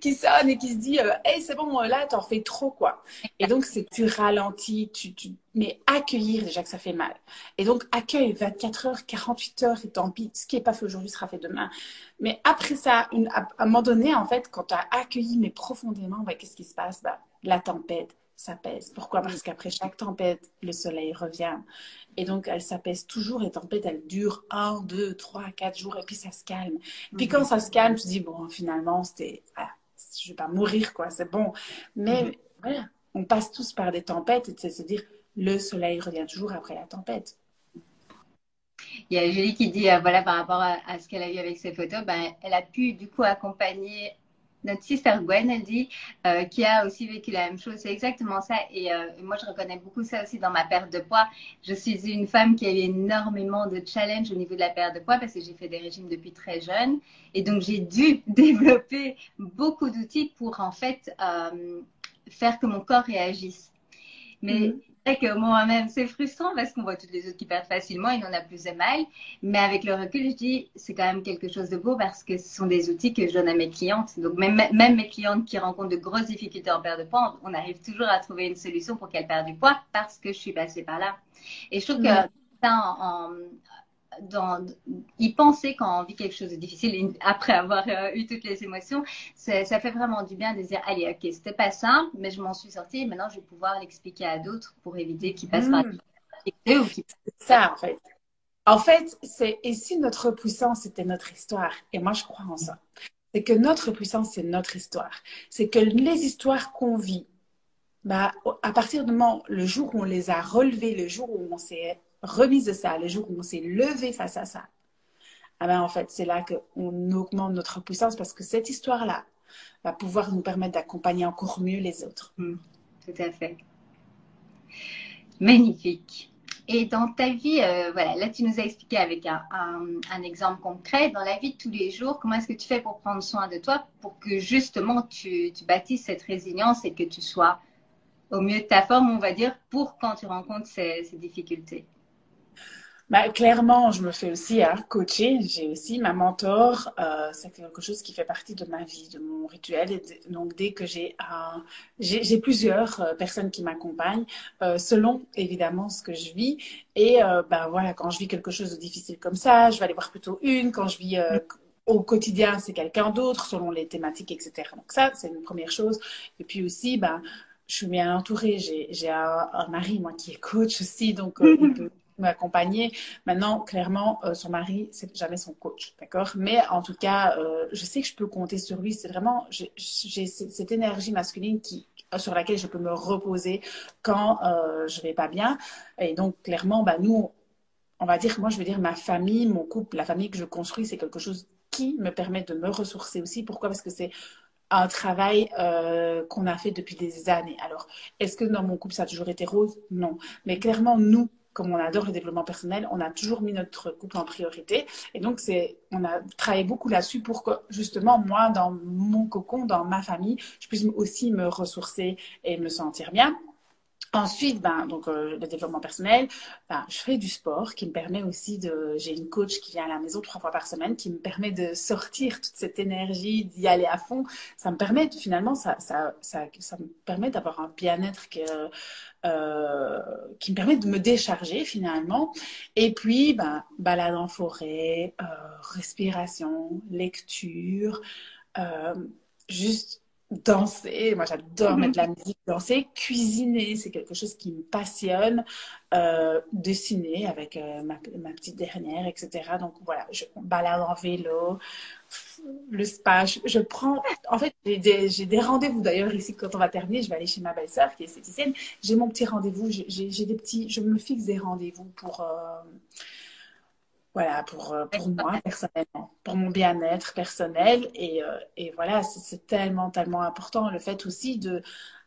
qui sonne et qui se dit, euh, hey, c'est bon, là, t'en fais trop, quoi. Et donc, c'est tu ralentis, tu, tu, mais accueillir déjà que ça fait mal. Et donc, accueille 24 heures, 48 heures, et tant pis, ce qui n'est pas fait aujourd'hui sera fait demain. Mais après ça, à, un moment donné, en fait, quand tu as accueilli, mais profondément, qu'est-ce qui se passe? Bah, La tempête, s'apaise. Pourquoi? Parce qu'après chaque tempête, le soleil revient. Et donc, elle s'apaise toujours. Les tempêtes, elles durent un, deux, trois, quatre jours et puis ça se calme. Puis quand ça se calme, tu dis, bon, finalement, c'était, ah, je vais pas mourir, quoi, c'est bon. Mais mhm. voilà, on passe tous par des tempêtes et c'est se dire, le soleil revient toujours après la tempête.
Il y a Julie qui dit, euh, voilà, par rapport à, à ce qu'elle a eu avec ses photos, ben, elle a pu du coup accompagner notre sister Gwen, elle dit, euh, qui a aussi vécu la même chose. C'est exactement ça. Et euh, moi, je reconnais beaucoup ça aussi dans ma perte de poids. Je suis une femme qui a eu énormément de challenges au niveau de la perte de poids parce que j'ai fait des régimes depuis très jeune. Et donc, j'ai dû (laughs) développer beaucoup d'outils pour en fait euh, faire que mon corps réagisse. Mais mm-hmm que moi-même, c'est frustrant parce qu'on voit toutes les autres qui perdent facilement et on a plus de mal. Mais avec le recul, je dis, c'est quand même quelque chose de beau parce que ce sont des outils que je donne à mes clientes. Donc, même, même mes clientes qui rencontrent de grosses difficultés en perte de poids, on arrive toujours à trouver une solution pour qu'elles perdent du poids parce que je suis passée par là. Et je trouve que ça, en, dans, y penser quand on vit quelque chose de difficile, après avoir euh, eu toutes les émotions, ça fait vraiment du bien de dire, allez, ok, c'était pas simple, mais je m'en suis sortie et maintenant je vais pouvoir l'expliquer à d'autres pour éviter qu'ils passent par mmh.
C'est ça, en fait. En fait, c'est, et si notre puissance était notre histoire, et moi je crois en ça, c'est que notre puissance, c'est notre histoire. C'est que les histoires qu'on vit, bah, à partir du moment, le jour où on les a relevées, le jour où on s'est remise de ça, les jours où on s'est levé face à ça, ah ben en fait, c'est là qu'on augmente notre puissance parce que cette histoire-là va pouvoir nous permettre d'accompagner encore mieux les autres.
Hmm, tout à fait. Magnifique. Et dans ta vie, euh, voilà, là tu nous as expliqué avec un, exemple concret, dans la vie de tous les jours, comment est-ce que tu fais pour prendre soin de toi, pour que justement tu, bâtisses cette résilience et que tu sois au mieux de ta forme, on va dire, pour quand tu rencontres ces difficultés?
Bah, clairement, je me fais aussi hein, coacher. J'ai aussi ma mentor. Euh, c'est quelque chose qui fait partie de ma vie, de mon rituel. Et donc, dès que j'ai un, j'ai plusieurs euh, personnes qui m'accompagnent, euh, selon évidemment ce que je vis. Et euh, ben voilà, quand je vis quelque chose de difficile comme ça, je vais aller voir plutôt une. Quand je vis au quotidien, c'est quelqu'un d'autre, selon les thématiques, etc. Donc ça, c'est une première chose. Et puis aussi, ben je suis bien entourée. J'ai un, un, mari, moi, qui est coach aussi, donc euh, il (laughs) peut m'accompagner. Maintenant, clairement, euh, son mari, c'est jamais son coach, d'accord? Mais en tout cas, euh, je sais que je peux compter sur lui. C'est vraiment, j'ai cette énergie masculine qui, sur laquelle je peux me reposer quand euh, je vais pas bien. Et donc, clairement, bah, nous, on va dire, moi, je veux dire, ma famille, mon couple, la famille que je construis, c'est quelque chose qui me permet de me ressourcer aussi. Pourquoi? Parce que c'est un travail euh, qu'on a fait depuis des années. Alors, est-ce que dans mon couple, ça a toujours été rose? Non. Mais clairement, nous, comme on adore le développement personnel, on a toujours mis notre couple en priorité. Et donc, c'est, on a travaillé beaucoup là-dessus pour que, justement, moi, dans mon cocon, dans ma famille, je puisse aussi me ressourcer et me sentir bien. Ensuite, ben, donc euh, le développement personnel, ben, je fais du sport qui me permet aussi de. J'ai une coach qui vient à la maison trois fois par semaine qui me permet de sortir toute cette énergie, d'y aller à fond. Ça me permet finalement, ça, ça, ça, ça me permet d'avoir un bien-être que, euh, qui me permet de me décharger finalement. Et puis, ben, balade en forêt, euh, respiration, lecture, euh, juste danser. Moi, j'adore mettre de la musique, danser, cuisiner. C'est quelque chose qui me passionne. Euh, dessiner avec euh, ma, ma, petite dernière, etc. Donc voilà, je balade en vélo, le spa. Je, prends. En fait, j'ai des, des rendez-vous d'ailleurs ici quand on va terminer. Je vais aller chez ma belle-sœur qui est esthéticienne. J'ai mon petit rendez-vous. J'ai des petits. Je me fixe des rendez-vous pour. Euh, voilà, pour, euh, pour moi personnellement, pour mon bien-être personnel. Et, euh, et voilà, c'est tellement, tellement important. Le fait aussi de,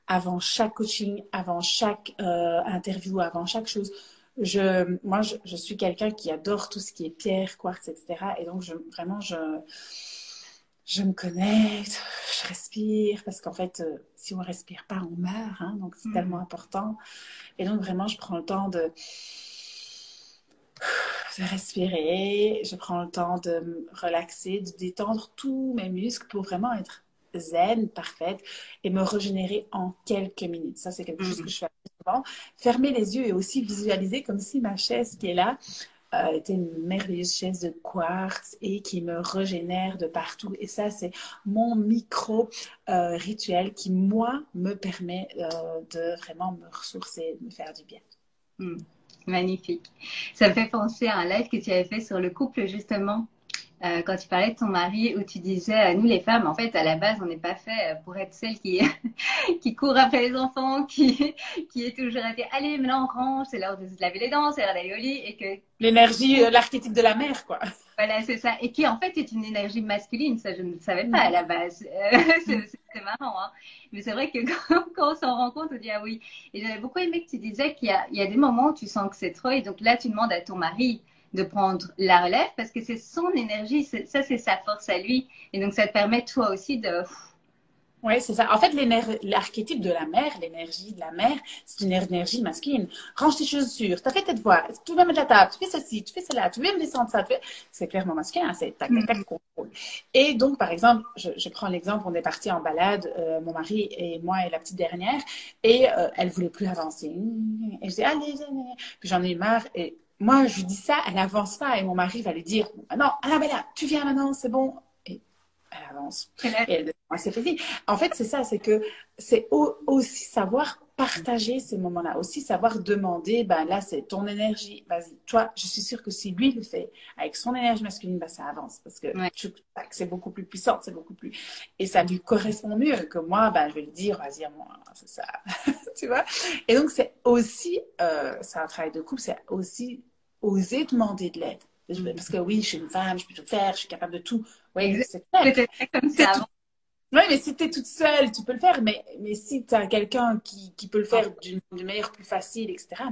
avant chaque coaching, avant chaque euh, interview, avant chaque chose, je, moi, je, je suis quelqu'un qui adore tout ce qui est pierre, quartz, etc. Et donc, je, vraiment, je, je me connecte, je respire, parce qu'en fait, si on respire pas, on meurt. Hein, donc, c'est mmh. tellement important. Et donc, vraiment, je prends le temps de de respirer, je prends le temps de me relaxer, de détendre tous mes muscles pour vraiment être zen, parfaite et me régénérer en quelques minutes. Ça, c'est quelque chose que je fais souvent. Fermer les yeux et aussi visualiser comme si ma chaise qui est là euh, était une merveilleuse chaise de quartz et qui me régénère de partout. Et ça, c'est mon micro euh, rituel qui, moi, me permet euh, de vraiment me ressourcer, de me faire du bien.
Mm. Magnifique. Ça me fait penser à un live que tu avais fait sur le couple, justement, euh, quand tu parlais de ton mari, où tu disais, euh, nous les femmes, en fait, à la base, on n'est pas fait euh, pour être celles qui, (laughs) qui courent après les enfants, qui, (laughs) qui est toujours à dire, allez, maintenant on range, c'est l'heure de se laver les dents, c'est l'heure d'aller au lit, et que...
L'énergie, l'archétype de la mère, quoi.
Voilà, c'est ça. Et qui, en fait, est une énergie masculine, ça, je ne savais pas à la base. (laughs) c'est marrant, hein. Mais c'est vrai que (laughs) quand, on s'en rend compte, on dit, ah oui. Et j'avais beaucoup aimé que tu disais qu'il y, y a, des moments où tu sens que c'est trop, et donc là, tu demandes à ton mari, de prendre la relève parce que c'est son énergie, ça c'est sa force à lui. Et donc ça te permet toi aussi de...
Oui, c'est ça. En fait, l'archétype de la mère, l'énergie de la mère, c'est une énergie masculine. Range tes chaussures, t'as fait tes devoirs, tu veux mettre la table, tu fais ceci, tu fais cela, tu veux me descendre ça, c'est clairement masculin, c'est tac, tac, tac, mm. contrôle. Et donc, par exemple, je, prends l'exemple, on est parti en balade, euh, mon mari et moi et la petite dernière, et euh, elle voulait plus avancer. Et je dis, allez, allez. Puis j'en ai marre et moi, je lui dis ça, elle avance pas et mon mari va lui dire non, Annabella, tu viens maintenant, c'est bon. Et elle avance. Et elle c'est facile. En fait, c'est ça, c'est que c'est aussi savoir partager ces moments-là, aussi savoir demander, ben là, c'est ton énergie, vas-y. Toi, je suis sûre que si lui le fait avec son énergie masculine, ben ça avance parce que c'est beaucoup plus puissant, c'est beaucoup plus. Et ça lui correspond mieux que moi, ben je vais lui dire, vas-y, moi, c'est ça. (laughs) tu vois? Et donc, c'est aussi, euh, c'est un travail de couple, c'est aussi oser demander de l'aide. Mm. Parce que oui, je suis une femme, je peux tout faire, je suis capable de tout. Oui, c'est ça Oui, mais si tu es toute seule, tu peux le faire. Mais, mais si tu as quelqu'un qui, qui, peut le faire d'une manière plus facile, etc.,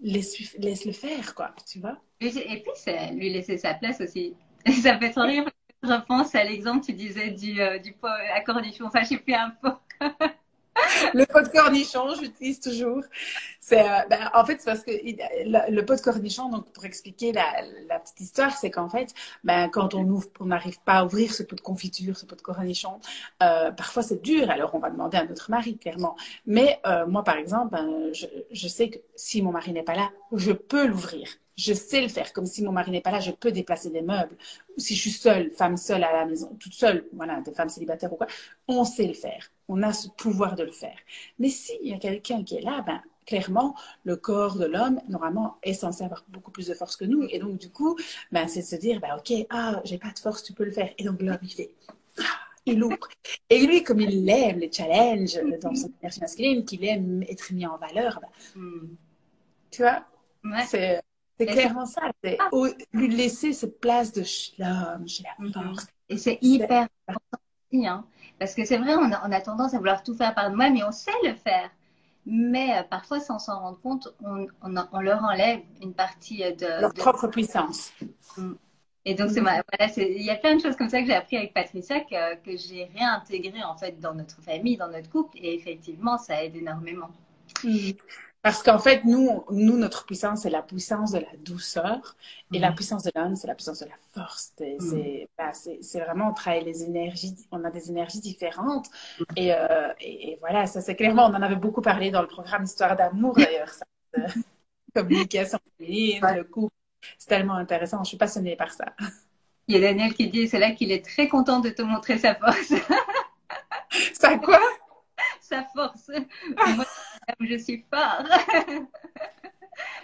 laisse, laisse le faire, quoi, tu vois.
Et, puis, c'est lui laisser sa place aussi. (laughs) Ça fait trop rire. Je repense à l'exemple, tu disais, du, euh, du pot à cornichon. Enfin, je sais plus un pot.
Le pot de cornichon, j'utilise toujours. C'est, euh, ben, en fait, c'est parce que le, pot de cornichon, donc pour expliquer la, petite histoire, c'est qu'en fait, ben, quand on ouvre, on n'arrive pas à ouvrir ce pot de confiture, ce pot de cornichon, euh, parfois c'est dur. Alors on va demander à notre mari, clairement. Mais euh, moi, par exemple, ben, je sais que si mon mari n'est pas là, je peux l'ouvrir je sais le faire. Comme si mon mari n'est pas là, je peux déplacer des meubles. Ou si je suis seule, femme seule à la maison, toute seule, voilà, des femmes célibataires ou quoi, on sait le faire. On a ce pouvoir de le faire. Mais s'il y a quelqu'un qui est là, ben, clairement, le corps de l'homme, normalement, est censé avoir beaucoup plus de force que nous. Et donc, du coup, ben, c'est de se dire, ben, OK, ah, j'ai pas de force, tu peux le faire. Et donc, l'homme, il fait, ah, il ouvre. Et lui, comme il aime les challenges dans son énergie masculine, qu'il aime être mis en valeur, ben, hmm. tu vois, c'est c'est clairement ça. C'est ah. lui laisser cette place de l'homme, j'ai la mhm. force.
Et c'est hyper important aussi, hein. Parce que c'est vrai, on a, tendance à vouloir tout faire par nous-mêmes et on sait le faire. Mais euh, parfois, sans s'en rendre compte, on, on, leur enlève une partie euh, de
leur propre puissance.
Mm. Et donc, c'est mm. voilà, il y a plein de choses comme ça que j'ai appris avec Patricia que, que j'ai réintégré en fait dans notre famille, dans notre couple, et effectivement, ça aide énormément.
Mm. Parce qu'en fait, nous, nous, notre puissance, c'est la puissance de la douceur. Et la mm. puissance de l'homme, c'est la puissance de la force. Mm. Bah, c'est vraiment, on travaille les énergies, on a des énergies différentes. Et, euh, et, voilà, ça c'est clairement, on en avait beaucoup parlé dans le programme Histoire d'amour d'ailleurs. (laughs) communication féminine, le couple. C'est tellement intéressant. Je suis passionnée par ça.
Il y a Daniel qui dit, c'est là qu'il est très content de te montrer sa force. (laughs)
Ça quoi?
Ça force. Moi, je suis fort. (laughs)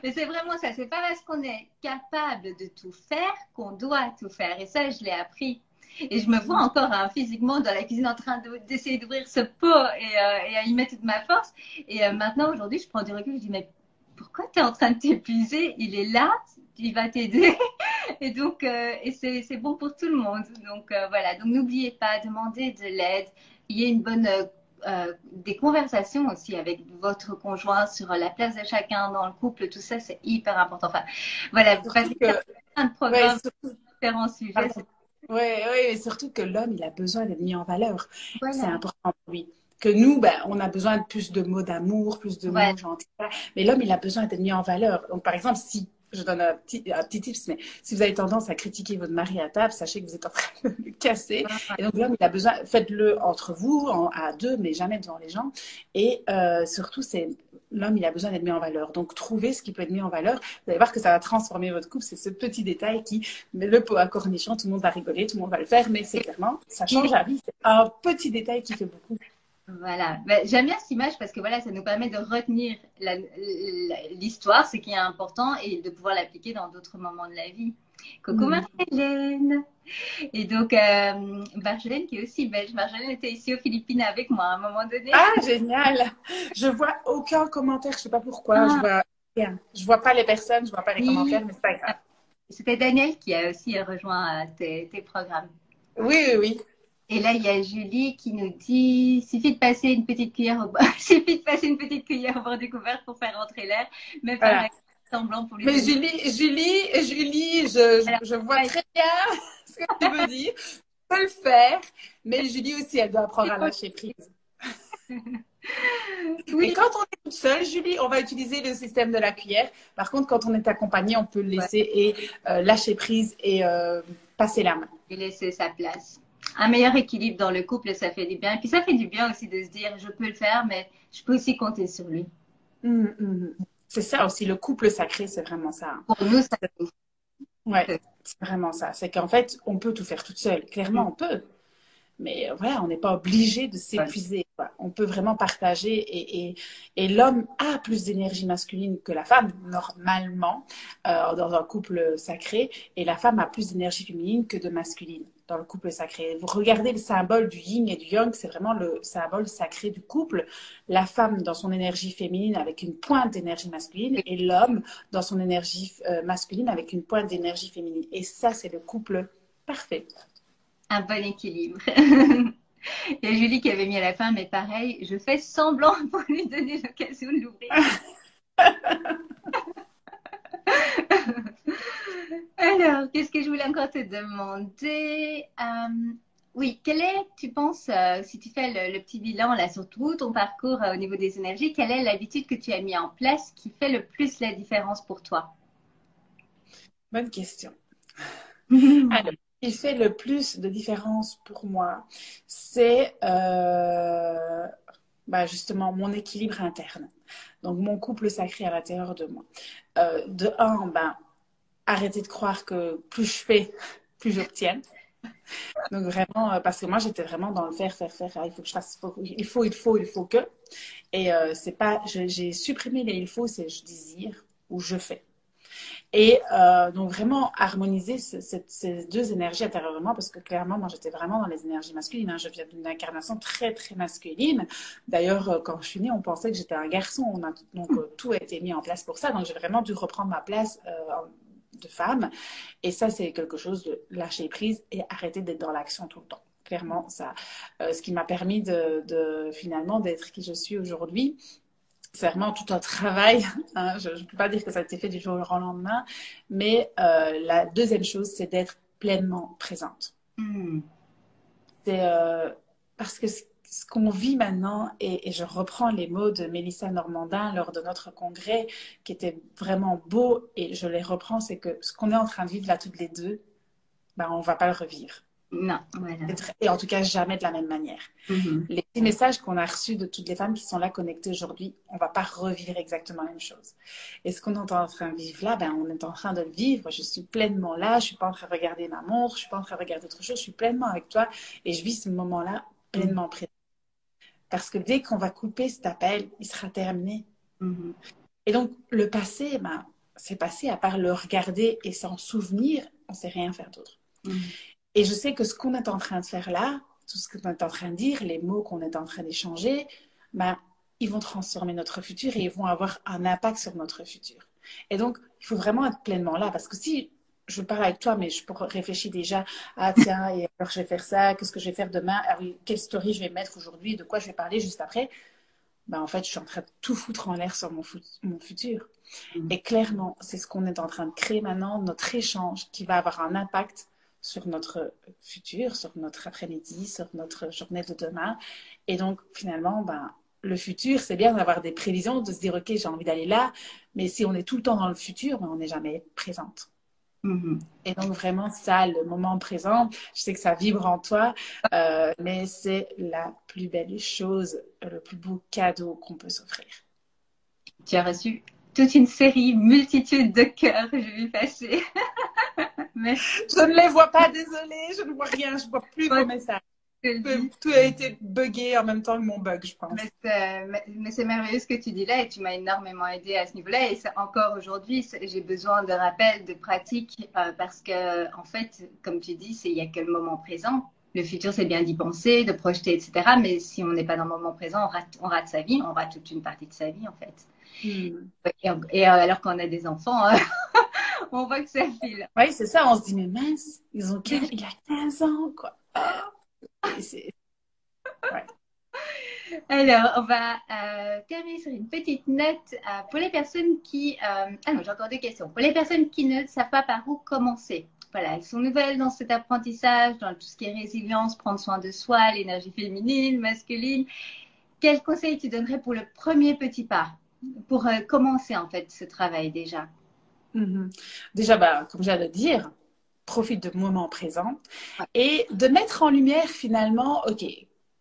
Mais c'est vraiment ça. C'est pas parce qu'on est capable de tout faire qu'on doit tout faire. Et ça, je l'ai appris. Et je me vois encore hein, physiquement dans la cuisine en train d'essayer d'ouvrir ce pot et, euh, et, à y mettre toute ma force. Et euh, maintenant, aujourd'hui, je prends du recul. Je dis, mais pourquoi tu es en train de t'épuiser? Il est là, il va t'aider. (laughs) et donc, euh, et c'est bon pour tout le monde. Donc, voilà. Donc, n'oubliez pas, demandez de l'aide. Il y a une bonne euh, des conversations aussi avec votre conjoint sur la place de chacun dans le couple, tout ça, c'est hyper important. Enfin, voilà, vous passez plein de programmes sur différents sujets.
Oui, oui, et surtout que l'homme, il a besoin d'être mis en valeur. C'est important pour lui. Que nous, ben, on a besoin de plus de mots d'amour, plus de mots gentils. Mais l'homme, il a besoin d'être mis en valeur. Donc, par exemple, si je donne un petit, un petit tips, mais si vous avez tendance à critiquer votre mari à table, sachez que vous êtes en train de le casser. Et donc l'homme, il a besoin, faites-le entre vous, à deux, mais jamais devant les gens. Et euh, surtout, c'est l'homme, il a besoin d'être mis en valeur. Donc trouvez ce qui peut être mis en valeur. Vous allez voir que ça va transformer votre couple. C'est ce petit détail qui, met le pot à cornichon, tout le monde va rigoler, tout le monde va le faire, mais c'est clairement, ça change la vie. C'est un petit détail qui fait beaucoup.
Voilà. Ben, j'aime bien cette image parce que voilà, ça nous permet de retenir l'histoire, ce qui est important, et de pouvoir l'appliquer dans d'autres moments de la vie. Coucou mm. Marjolaine Et donc, euh, Marjolaine qui est aussi belge. Marjolaine était ici aux Philippines avec moi à un moment donné.
Ah, génial Je vois aucun commentaire, je sais pas pourquoi. Je ah. vois rien. Je vois pas les personnes, je vois pas les commentaires, mais c'est pas grave.
C'était Daniel qui a aussi rejoint euh, tes, tes programmes.
Oui, oui, oui.
Et là, il y a Julie qui nous dit suffit de passer une petite cuillère au (laughs) suffit de passer une petite cuillère au bord du couvert pour faire rentrer l'air, mais faire semblant pour lui.
Mais Julie, Julie, Julie, je, je, vois très bien (laughs) ce que tu veux dire. Je peux le faire, mais Julie aussi, elle doit apprendre à lâcher prise. (laughs) Oui. Et quand on est toute seule, Julie, on va utiliser le système de la cuillère. Par contre, quand on est accompagné, on peut le laisser et euh, lâcher prise et euh, passer la main.
Et laisser sa place un meilleur équilibre dans le couple, ça fait du bien. Et puis ça fait du bien aussi de se dire, je peux le faire, mais je peux aussi compter sur lui.
Hum, hum, hum. C'est ça aussi, le couple sacré, c'est vraiment ça.
Pour nous, ça.
Ouais, c'est vraiment ça. C'est qu'en fait, on peut tout faire toute seule. Clairement, on peut. Mais voilà, on n'est pas obligé de s'épuiser. On peut vraiment partager et, et, et l'homme a plus d'énergie masculine que la femme, normalement, euh, dans un couple sacré, et la femme a plus d'énergie féminine que de masculine dans le couple sacré. Vous regardez le symbole du yin et du yang, c'est vraiment le symbole sacré du couple. La femme dans son énergie féminine avec une pointe d'énergie masculine et l'homme dans son énergie euh, masculine avec une pointe d'énergie féminine. Et ça, c'est le couple parfait.
Un bon équilibre. (laughs) Il y a Julie qui avait mis à la fin, mais pareil, je fais semblant (laughs) pour lui donner l'occasion de l'ouvrir. (laughs) Alors, qu'est-ce que je voulais encore te demander euh, Oui, quel est, tu penses, euh, si tu fais le, petit bilan là sur tout ton parcours euh, au niveau des énergies, quelle est l'habitude que tu as mis en place qui fait le plus la différence pour toi?
Bonne question. (laughs) Alors, ce qui fait le plus de différence pour moi, c'est bah, justement mon équilibre interne. Donc, mon couple sacré à l'intérieur de moi. de un, ben, arrêter de croire que plus je fais, (laughs) plus j'obtiens. Donc vraiment, euh, parce que moi j'étais vraiment dans le faire, faire, faire. Ah, il faut que je fasse, il faut, il faut, il faut que. Et euh, c'est pas, j'ai supprimé les il faut, c'est je désire ou je fais. Et euh, donc vraiment harmoniser ces deux énergies intérieurement parce que clairement moi j'étais vraiment dans les énergies masculines. Hein. Je viens d'une incarnation très très masculine. D'ailleurs quand je suis née on pensait que j'étais un garçon. Donc tout a été mis en place pour ça. Donc j'ai vraiment dû reprendre ma place de femmes. Et ça, c'est quelque chose de lâcher prise et arrêter d'être dans l'action tout le temps. Clairement, ça, euh, ce qui m'a permis de, finalement d'être qui je suis aujourd'hui. C'est vraiment tout un travail. (laughs) Hein. Je ne peux pas dire que ça a été fait du jour au lendemain, mais euh, la deuxième chose, c'est d'être pleinement présente. Hmm. C'est euh, parce que ce qu'on vit maintenant, et, je reprends les mots de Mélissa Normandin lors de notre congrès, qui était vraiment beau, et je les reprends, c'est que ce qu'on est en train de vivre là toutes les deux, ben, on ne va pas le revivre.
Non,
Et en tout cas, jamais de la même manière. Mm-hmm. Les petits messages qu'on a reçus de toutes les femmes qui sont là connectées aujourd'hui, on ne va pas revivre exactement la même chose. Et ce qu'on est en train de vivre là, ben, on est en train de le vivre. Je suis pleinement là, je ne suis pas en train de regarder ma montre, je ne suis pas en train de regarder autre chose, je suis pleinement avec toi et je vis ce moment-là pleinement présent. Parce que dès qu'on va couper cet appel, il sera terminé.
Mhm.
Et donc, le passé, ben, c'est passé, à part le regarder et s'en souvenir, on ne sait rien faire d'autre.
Mhm.
Et je sais que ce qu'on est en train de faire là, tout ce qu'on est en train de dire, les mots qu'on est en train d'échanger, ben, ils vont transformer notre futur et ils vont avoir un impact sur notre futur. Et donc, il faut vraiment être pleinement là. Parce que si je parle avec toi, mais je réfléchir déjà, ah tiens, et alors je vais faire ça, qu'est-ce que je vais faire demain, ah oui, quelle story je vais mettre aujourd'hui, de quoi je vais parler juste après, ben, en fait, je suis en train de tout foutre en l'air sur mon, mon futur. Mm. Et clairement, c'est ce qu'on est en train de créer maintenant, notre échange qui va avoir un impact sur notre futur, sur notre après-midi, sur notre journée de demain. Et donc, finalement, ben, le futur, c'est bien d'avoir des prévisions, de se dire, OK, j'ai envie d'aller là, mais si on est tout le temps dans le futur, ben, on n'est jamais présente. Mm-hmm. Et donc vraiment ça, le moment présent, je sais que ça vibre en toi, euh, mais c'est la plus belle chose, le plus beau cadeau qu'on peut s'offrir.
Tu as reçu toute une série, multitude de cœurs, je vais passer. (laughs)
mais... Je ne les vois pas, désolée, je ne vois rien, je ne vois plus vos messages. Tout a été buggé en même temps que mon bug, je pense.
Mais c'est merveilleux ce que tu dis là et tu m'as énormément aidé à ce niveau-là. Et encore aujourd'hui, j'ai besoin de rappels, de pratiques euh, parce que, en fait, comme tu dis, il n'y a que le moment présent. Le futur, c'est bien d'y penser, de projeter, etc. Mais si on n'est pas dans le moment présent, on rate, on rate sa vie, on rate toute une partie de sa vie, en fait. Hmm. Et, euh, alors qu'on a des enfants, (laughs) on voit que ça file.
Oui, c'est ça. On se dit, mais mince, ils ont il a 15 ans, quoi. (laughs)
Alors, on va euh, terminer sur une petite note euh, pour les personnes qui. Euh, ah non, j'ai encore deux questions. Pour les personnes qui ne savent pas par où commencer. Voilà, elles sont nouvelles dans cet apprentissage, dans tout ce qui est résilience, prendre soin de soi, l'énergie féminine, masculine. Quel conseil tu donnerais pour le premier petit pas, pour commencer en fait ce travail déjà?
Mm-hmm. Déjà, bah, comme j'allais dire, profite de moment présent et de mettre en lumière finalement, ok,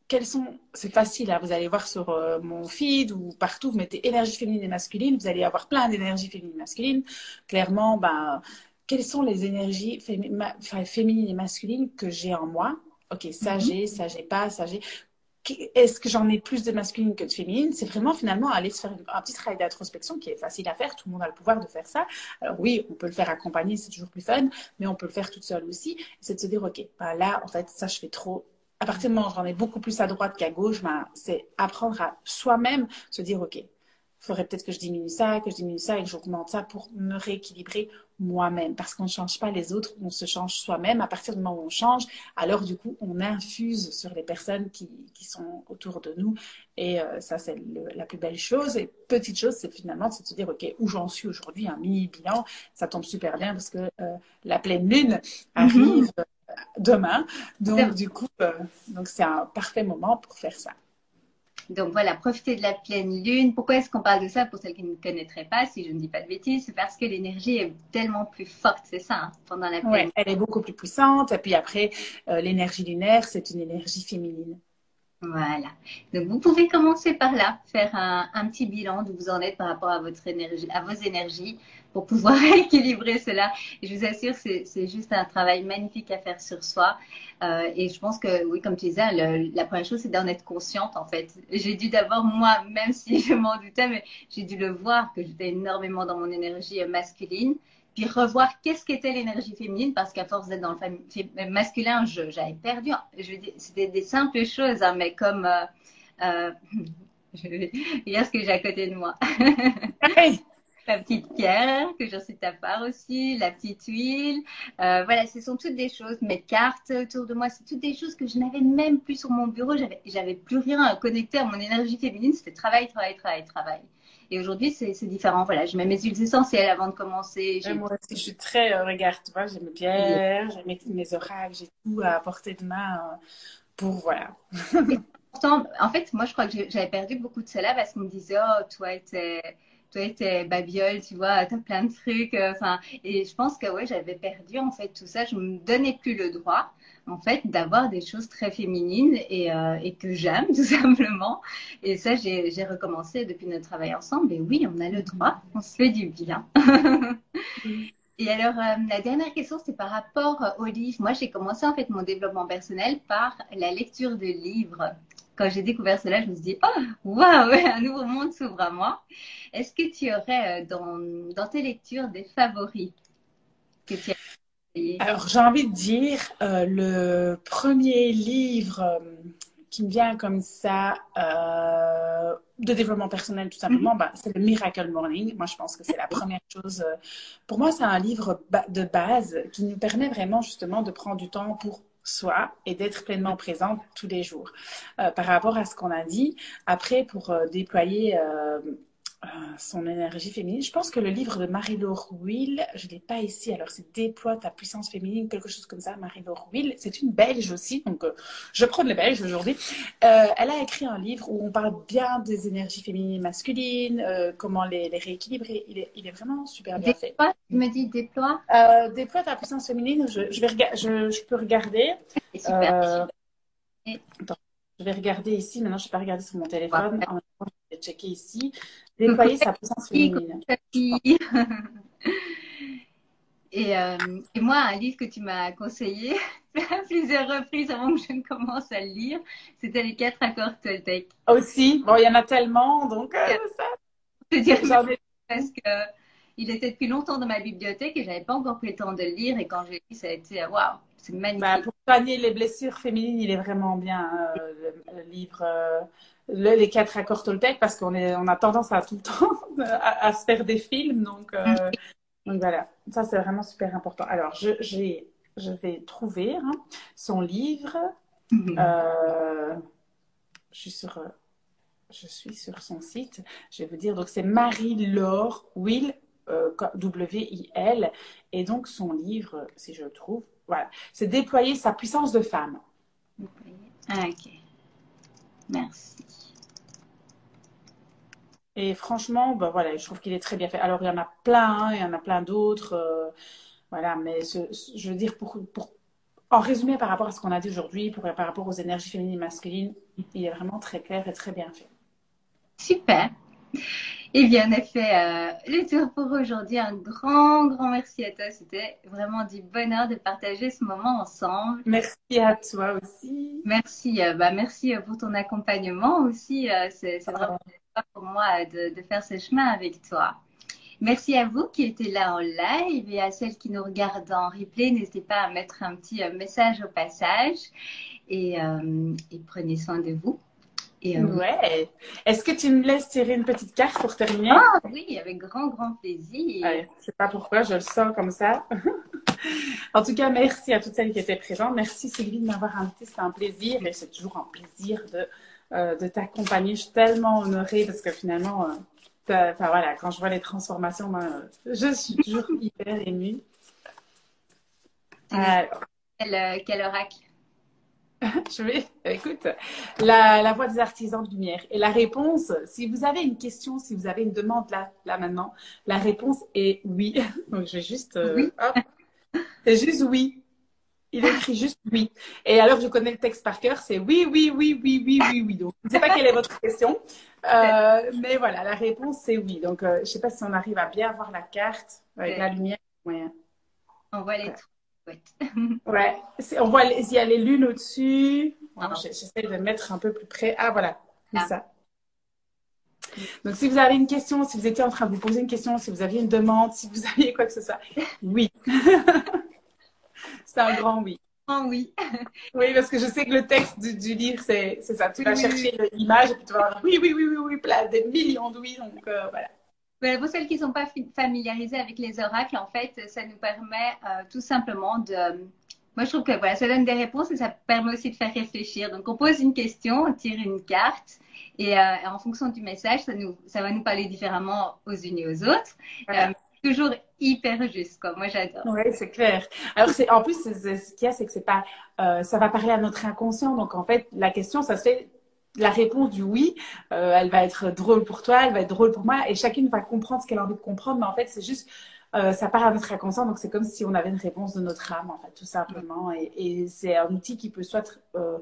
quels sont, c'est facile, hein, vous allez voir sur euh, mon feed ou partout, vous mettez énergie féminine et masculine, vous allez avoir plein d'énergie féminine et masculine. Clairement, ben, quelles sont les énergies féminines et masculines que j'ai en moi? Ok, ça mm-hmm. j'ai, ça j'ai pas, ça j'ai est-ce que j'en ai plus de masculine que de féminine? C'est vraiment finalement aller se faire un petit travail d'introspection qui est facile à faire. Tout le monde a le pouvoir de faire ça. Alors oui, on peut le faire accompagné, c'est toujours plus fun, mais on peut le faire toute seule aussi. C'est de se dire, ok, ben là, en fait, ça, je fais trop. À partir du moment où j'en ai beaucoup plus à droite qu'à gauche, ben, c'est apprendre à soi-même se dire, ok, il faudrait peut-être que je diminue ça, que je diminue ça et que j'augmente ça pour me rééquilibrer moi-même. Parce qu'on ne change pas les autres, on se change soi-même. À partir du moment où on change, alors du coup, on infuse sur les personnes qui, qui sont autour de nous. Et euh, ça, c'est la plus belle chose. Et petite chose, c'est finalement de se dire, OK, où j'en suis aujourd'hui, un mini-bilan. Ça tombe super bien parce que euh, la pleine lune arrive mm-hmm. demain. Donc, du coup, euh, donc c'est un parfait moment pour faire ça.
Donc voilà, profiter de la pleine lune. Pourquoi est-ce qu'on parle de ça pour celles qui ne connaîtraient pas, si je ne dis pas de bêtises? C'est parce que l'énergie est tellement plus forte, c'est ça, hein, pendant la pleine
lune. elle est beaucoup plus puissante. Et puis après, euh, l'énergie lunaire, c'est une énergie féminine.
Voilà. Donc vous pouvez commencer par là, faire un, un, petit bilan d'où vous en êtes par rapport à votre énergie, à vos énergies, pour pouvoir (laughs) équilibrer cela. Je vous assure, c'est juste un travail magnifique à faire sur soi. Euh, et je pense que, oui, comme tu disais, la première chose, c'est d'en être consciente, en fait. J'ai dû d'abord, moi, même si (laughs) je m'en doutais, mais j'ai dû le voir que j'étais énormément dans mon énergie masculine. Puis revoir qu'est-ce qu'était l'énergie féminine, parce qu'à force d'être dans le masculin, j'avais perdu. Je c'était des simples choses, hein, mais comme... Euh, euh, (laughs) ce que j'ai à côté de moi. La petite pierre que j'en suis ta part aussi, la petite huile. Euh, voilà, ce sont toutes des choses. Mes cartes autour de moi, c'est toutes des choses que je n'avais même plus sur mon bureau. J'avais, plus rien à connecter à mon énergie féminine. C'était travail, travail, travail, travail. Et aujourd'hui, c'est, différent. Voilà, je mets mes huiles essentielles avant de commencer.
moi aussi, je suis très, euh, regarde, tu vois, j'ai mes pierres, j'ai mes, mes oracles, j'ai tout à portée de main euh, pour, voilà.
en fait, moi, je crois que j'avais perdu beaucoup de cela parce qu'on me disait, oh, toi, t'es toi t'es babiole, tu vois, t'as plein de trucs. Euh, enfin, et je pense que ouais, j'avais perdu en fait tout ça. Je me donnais plus le droit en fait d'avoir des choses très féminines et, euh, et que j'aime (laughs) tout simplement. Et ça, j'ai recommencé depuis notre travail ensemble. Et oui, on a le droit, on se fait du bien. (laughs) Et alors, euh, la dernière question, c'est par rapport aux livres. Moi, j'ai commencé en fait mon développement personnel par la lecture de livres quand j'ai découvert cela, je me suis dit, oh, waouh, (laughs) un nouveau monde s'ouvre à moi. Est-ce que tu aurais dans, dans tes lectures des favoris que tu
as Alors, j'ai envie de dire, le premier livre qui me vient comme ça euh, de développement personnel tout simplement, mm-hmm. bah, c'est le Miracle Morning. Moi, je pense que c'est la première chose. Euh, pour moi, c'est un livre de base qui nous permet vraiment justement de prendre du temps pour soi et d'être pleinement présente tous les jours. Euh, par rapport à ce qu'on a dit, après, pour déployer euh, son énergie féminine. Je pense que le livre de Marie-Laure Will, je ne l'ai pas ici, alors c'est Déploie ta puissance féminine, quelque chose comme ça, Marie-Laure Will. C'est une Belge aussi, donc euh, je prends les Belges aujourd'hui. Euh, elle a écrit un livre où on parle bien des énergies féminines et masculines, comment les, rééquilibrer. Il est, il est, vraiment super bien fait.
Tu me dis Déploie
Déploie ta puissance féminine, je, je vais je, je, peux regarder.
Super.
Attends, je vais regarder ici, maintenant je ne vais pas regarder sur mon téléphone. Checker ici. Déployer sa puissance féminine.
Et, euh, et, moi, un livre que tu m'as conseillé (laughs) à plusieurs reprises avant que je ne commence à le lire, c'était Les quatre accords Toltec.
Aussi, bon, il y en a tellement, donc euh, ça.
C'est dire (laughs) parce que il était depuis longtemps dans ma bibliothèque et j'avais pas encore pris le temps de le lire. Et quand j'ai lu, ça a été waouh, c'est magnifique.
Bah, pour soigner les blessures féminines, il est vraiment bien euh, le, livre. Les quatre accords Toltec parce qu'on est, on a tendance à tout le (laughs) temps à, se faire des films. Donc, euh, donc voilà, ça c'est vraiment super important. Alors, je, j'ai, je vais trouver hein, son livre. Mhm. Euh, je suis sur, je suis sur son site. Je vais vous dire. Donc c'est Marie-Laure Will euh, W-I-L et donc son livre, si je le trouve, voilà, c'est déployer sa puissance de femme.
Ah, ok. Merci.
Et franchement, bah voilà, je trouve qu'il est très bien fait. Alors, il y en a plein, hein, il y en a plein d'autres. Euh, voilà, mais je veux dire, pour, pour, en résumé par rapport à ce qu'on a dit aujourd'hui, par rapport aux énergies féminines et masculines, il est vraiment très clair et très bien fait.
Super. Eh bien, on a fait euh, le tour pour aujourd'hui. Un grand, grand merci à toi. C'était vraiment du bonheur de partager ce moment ensemble.
Merci à toi aussi.
Merci, euh, bah, merci pour ton accompagnement aussi. c'est vraiment pour moi de, faire ce chemin avec toi. Merci à vous qui étiez là en live et à celles qui nous regardent en replay. N'hésitez pas à mettre un petit euh, message au passage et, euh, prenez soin de vous.
Et, euh, ouais. Est-ce que tu me laisses tirer une petite carte pour terminer?
Ah oui, avec grand, grand plaisir.
Je ne sais pas pourquoi, je le sens comme ça. (laughs) en tout cas, merci à toutes celles qui étaient présentes. Merci Sylvie de m'avoir invitée. C'était un plaisir et c'est toujours un plaisir de euh, de t'accompagner. Je suis tellement honorée parce que finalement, euh, enfin voilà, quand je vois les transformations, je suis toujours (laughs) hyper émue.
Quel, quel, oracle (laughs)
Je vais, écoute, la, la, voix des artisans de lumière. Et la réponse, si vous avez une question, si vous avez une demande là, là maintenant, la réponse est oui. (laughs) Donc je vais juste, oui. c'est juste oui. Il écrit juste oui. Et alors, je connais le texte par cœur, c'est oui, oui, oui, oui, oui, oui, oui. Donc, je ne sais pas quelle est votre question. Euh, mais voilà, la réponse, c'est oui. Donc, euh, je ne sais pas si on arrive à bien voir la carte avec la lumière.
Ouais. On voit les
Ouais, (laughs) on voit il y a les lunes au-dessus. J'essaie de mettre un peu plus près. Ah, voilà, c'est ah. ça. Donc, si vous avez une question, si vous étiez en train de vous poser une question, si vous aviez une demande, si vous (laughs) aviez quoi que ce soit, oui. (laughs) C'est un grand oui.
Un oui.
oui, parce que je sais que le texte du, livre, c'est ça. Tu vas chercher l'image et puis tu vas avoir oui, oui, oui, oui, oui, plein, des millions de oui. Donc euh, voilà.
Pour celles qui ne sont pas familiarisées avec les oracles, en fait, ça nous permet euh, tout simplement de. Moi, je trouve que voilà, ça donne des réponses et ça permet aussi de faire réfléchir. Donc, on pose une question, on tire une carte et euh, en fonction du message, ça, nous, ça va nous parler différemment aux unes et aux autres toujours hyper juste, quoi. Moi, j'adore.
Oui, c'est clair. Alors, c'est, en plus, ce qu'il y a, c'est que c'est pas, euh, ça va parler à notre inconscient. Donc, en fait, la question, ça se fait, la réponse du oui, euh, elle va être drôle pour toi, elle va être drôle pour moi, et chacune va comprendre ce qu'elle a envie de comprendre. Mais en fait, c'est juste, euh, ça part à notre inconscient, donc c'est comme si on avait une réponse de notre âme, en fait, tout simplement. Et, et c'est un outil qui peut soit euh,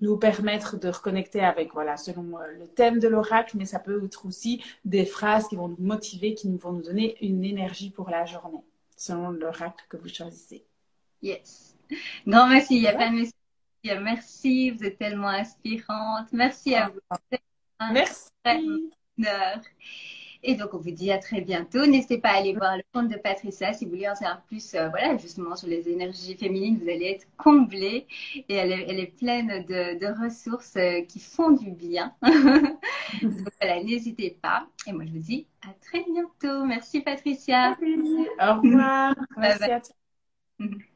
nous permettre de reconnecter avec, voilà, selon le thème de l'oracle, mais ça peut être aussi des phrases qui vont nous motiver, qui vont nous donner une énergie pour la journée, selon l'oracle que vous choisissez.
Yes. Non, merci. Il y a plein de Merci, vous êtes tellement inspirante. Merci à vous.
Merci.
Et donc, on vous dit à très bientôt. N'hésitez pas à aller voir le compte de Patricia si vous voulez en savoir plus, euh, voilà, justement sur les énergies féminines. Vous allez être comblée et elle est, elle est pleine de, de ressources euh, qui font du bien. (laughs) donc, voilà, n'hésitez pas. Et moi, je vous dis à très bientôt. Merci, Patricia.
Au revoir. Merci à toi. (laughs)